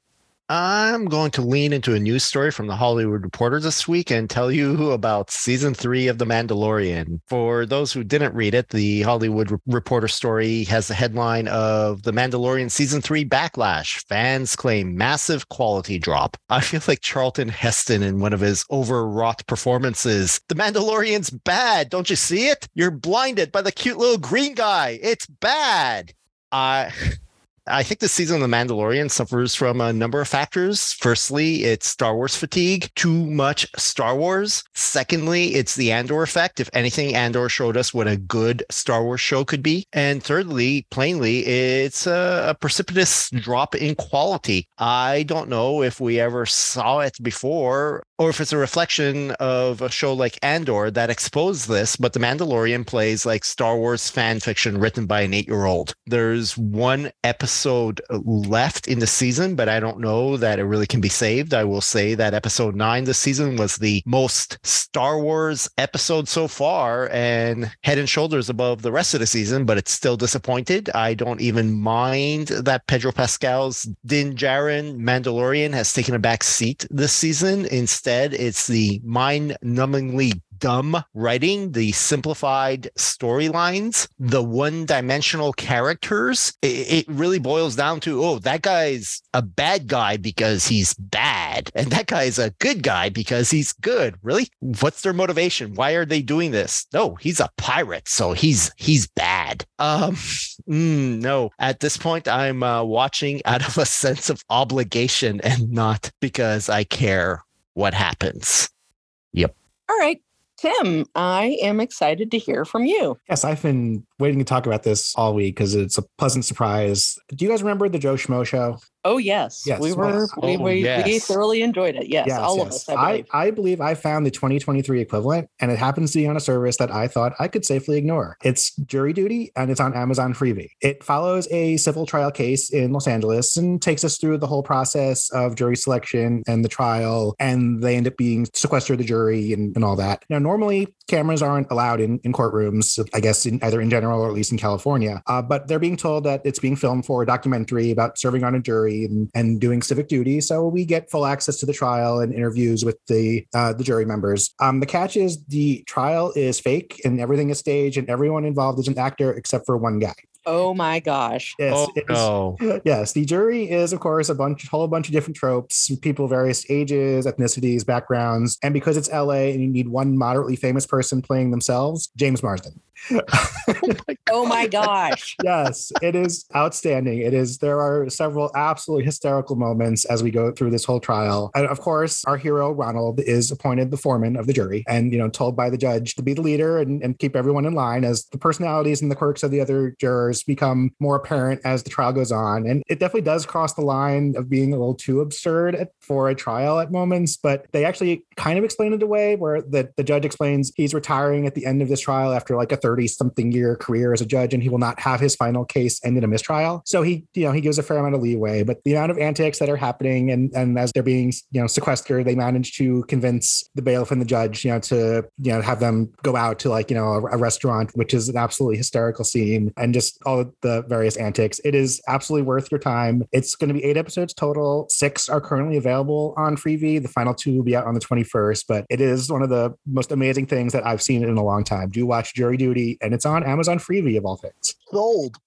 I'm going to lean into a news story from the Hollywood Reporter this week and tell you about season three of The Mandalorian. For those who didn't read it, the Hollywood Reporter story has the headline of The Mandalorian season three backlash. Fans claim massive quality drop. I feel like Charlton Heston in one of his overwrought performances. The Mandalorian's bad. Don't you see it? You're blinded by the cute little green guy. It's bad. I. I think the season of The Mandalorian suffers from a number of factors. Firstly, it's Star Wars fatigue, too much Star Wars. Secondly, it's the Andor effect. If anything, Andor showed us what a good Star Wars show could be. And thirdly, plainly, it's a, a precipitous drop in quality. I don't know if we ever saw it before or if it's a reflection of a show like Andor that exposed this, but The Mandalorian plays like Star Wars fan fiction written by an eight year old. There's one episode left in the season, but I don't know that it really can be saved. I will say that episode nine this season was the most Star Wars episode so far and head and shoulders above the rest of the season, but it's still disappointed. I don't even mind that Pedro Pascal's Din Djarin Mandalorian has taken a back seat this season. Instead, Instead, it's the mind numbingly dumb writing, the simplified storylines, the one dimensional characters, it, it, really boils down to oh, that guy's a bad guy because he's bad, and that guy's a good guy because he's good. Really? What's their motivation? Why are they doing this? No, he's a pirate, so he's he's bad. Um, mm, no, at this point, I'm uh, watching out of a sense of obligation and not because I care what happens. Yep. All right. Tim, I am excited to hear from you. Yes, I've been waiting to talk about this all week because it's a pleasant surprise. Do you guys remember the Joe Schmo show? Oh yes, yes we were yes. we, oh, we, yes. we, thoroughly enjoyed it. Yes, yes all yes. of us. I believe. I, I, believe I found the 2023 equivalent, and it happens to be on a service that I thought I could safely ignore. It's Jury Duty, and it's on Amazon Freevee. It follows a civil trial case in Los Angeles and takes us through the whole process of jury selection and the trial, and they end up being sequestered the jury and, and all that. Now, normally cameras aren't allowed in, in courtrooms, I guess in, either in general or at least in California. Uh, but they're being told that it's being filmed for a documentary about serving on a jury and, and doing civic duty. So we get full access to the trial and interviews with the uh, the jury members. Um, the catch is the trial is fake and everything is staged and everyone involved is an actor except for one guy. Oh my gosh. Yes, oh, no. yes. The jury is, of course, a bunch, whole bunch of different tropes, people, of various ages, ethnicities, backgrounds. And because it's LA and you need one moderately famous person playing themselves, James Marsden oh, my oh my gosh. yes, it is outstanding. It is, there are several absolutely hysterical moments as we go through this whole trial. And of course, our hero, Ronald, is appointed the foreman of the jury and, you know, told by the judge to be the leader and, and keep everyone in line as the personalities and the quirks of the other jurors become more apparent as the trial goes on. And it definitely does cross the line of being a little too absurd for a trial at moments, but they actually kind of explain it away where the, the judge explains he's retiring at the end of this trial after like a 30 something year career as a judge and he will not have his final case end in a mistrial. So he, you know, he gives a fair amount of leeway, but the amount of antics that are happening and, and as they're being, you know, sequestered, they manage to convince the bailiff and the judge, you know, to, you know, have them go out to like, you know, a, a restaurant, which is an absolutely hysterical scene and just all the various antics. It is absolutely worth your time. It's going to be eight episodes total. Six are currently available on Freevee. The final two will be out on the 21st, but it is one of the most amazing things that I've seen in a long time. Do watch Jury Duty and it's on Amazon Freevee of all things.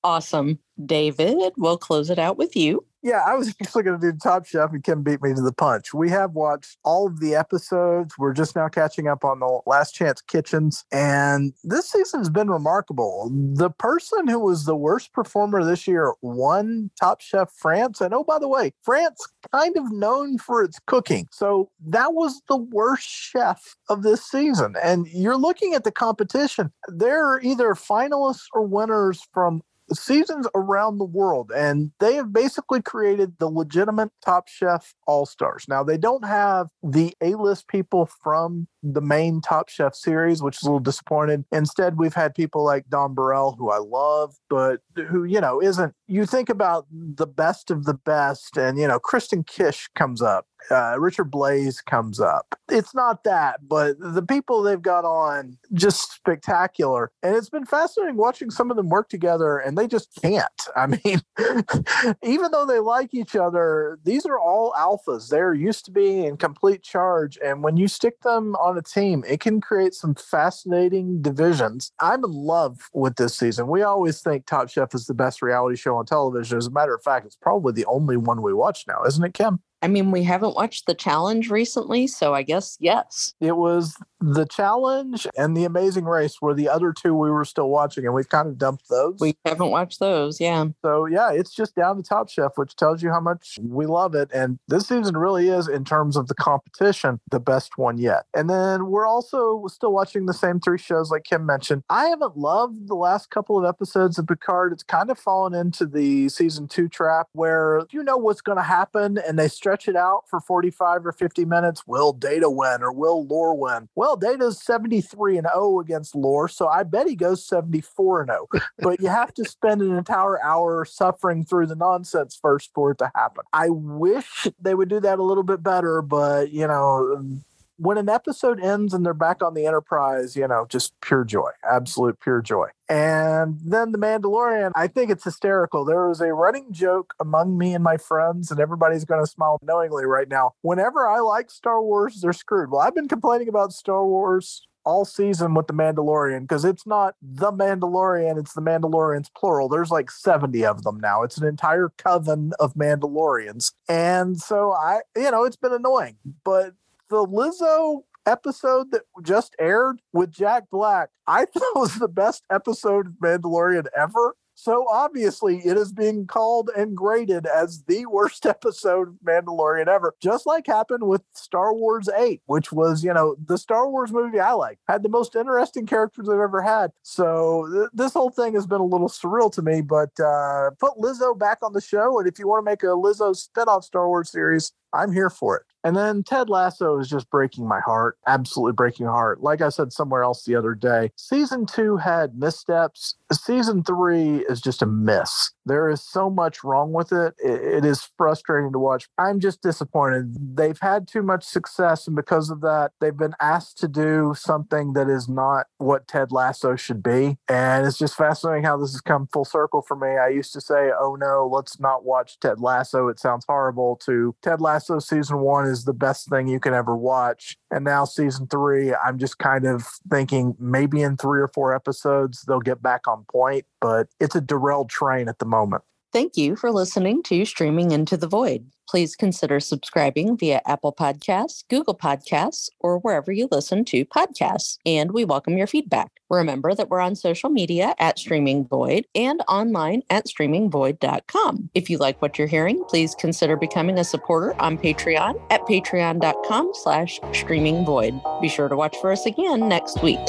Awesome. David, we'll close it out with you. Yeah, I was actually going to do Top Chef, and Kim beat me to the punch. We have watched all of the episodes. We're just now catching up on the Last Chance Kitchens, and this season has been remarkable. The person who was the worst performer this year won Top Chef France, and oh, by the way, France kind of known for its cooking, so that was the worst chef of this season. And you're looking at the competition; there are either finalists or winners from seasons around the world, and they have basically created the legitimate Top Chef All Stars. Now, they don't have the A list people from the main Top Chef series, which is a little disappointed. Instead, we've had people like Don Burrell, who I love, but who, you know, isn't. You think about the best of the best, and, you know, Kristen Kish comes up uh, Richard Blais comes up. It's not that, but the people they've got on just spectacular. And it's been fascinating watching some of them work together, and they just can't. I mean, even though they like each other, these are all alphas. They're used to being in complete charge. And when you stick them on a team, it can create some fascinating divisions. I'm in love with this season. We always think Top Chef is the best reality show on television. As a matter of fact, it's probably the only one we watch now, isn't it, Kim? I mean, we haven't watched the challenge recently, so I guess yes. It was the challenge and the amazing race were the other two we were still watching, and we've kind of dumped those. We haven't watched those, yeah. So yeah, it's just down to Top Chef, which tells you how much we love it. And this season really is, in terms of the competition, the best one yet. And then we're also still watching the same three shows, like Kim mentioned. I haven't loved the last couple of episodes of Picard. It's kind of fallen into the season two trap where you know what's going to happen, and they stretch it out for 45 or 50 minutes. Will Data win or will Lore win? Well, Data's 73 and 0 against Lore, so I bet he goes 74 and 0. but you have to spend an entire hour suffering through the nonsense first for it to happen. I wish they would do that a little bit better, but you know, when an episode ends and they're back on the Enterprise, you know, just pure joy, absolute pure joy. And then The Mandalorian, I think it's hysterical. There was a running joke among me and my friends, and everybody's going to smile knowingly right now. Whenever I like Star Wars, they're screwed. Well, I've been complaining about Star Wars all season with the Mandalorian because it's not the Mandalorian, it's the Mandalorians plural. There's like 70 of them now. It's an entire coven of Mandalorians. And so I, you know, it's been annoying. But the Lizzo episode that just aired with Jack Black, I thought was the best episode of Mandalorian ever. So obviously, it is being called and graded as the worst episode of Mandalorian ever, just like happened with Star Wars 8, which was, you know, the Star Wars movie I like, had the most interesting characters I've ever had. So th- this whole thing has been a little surreal to me, but uh, put Lizzo back on the show. And if you want to make a Lizzo spinoff Star Wars series, I'm here for it. And then Ted Lasso is just breaking my heart, absolutely breaking my heart. Like I said somewhere else the other day, season two had missteps. Season three is just a miss. There is so much wrong with it. it. Is frustrating to watch. I'm just disappointed. They've had too much success, and because of that, they've been asked to do something that is not what Ted Lasso should be. And it's just fascinating how this has come full circle for me. I used to say, oh no, let's not watch Ted Lasso. It sounds horrible, to Ted Lasso season one is the best thing you can ever watch. And now season three, I'm just kind of thinking maybe in three or four episodes they'll get back on point, but it's a derailed train at the moment. Thank you for listening to Streaming Into the Void. Please consider subscribing via Apple Podcasts, Google Podcasts, or wherever you listen to podcasts. And we welcome your feedback. Remember that we're on social media at Streaming Void and online at streamingvoid.com. If you like what you're hearing, please consider becoming a supporter on Patreon at patreon.com slash streamingvoid. Be sure to watch for us again next week.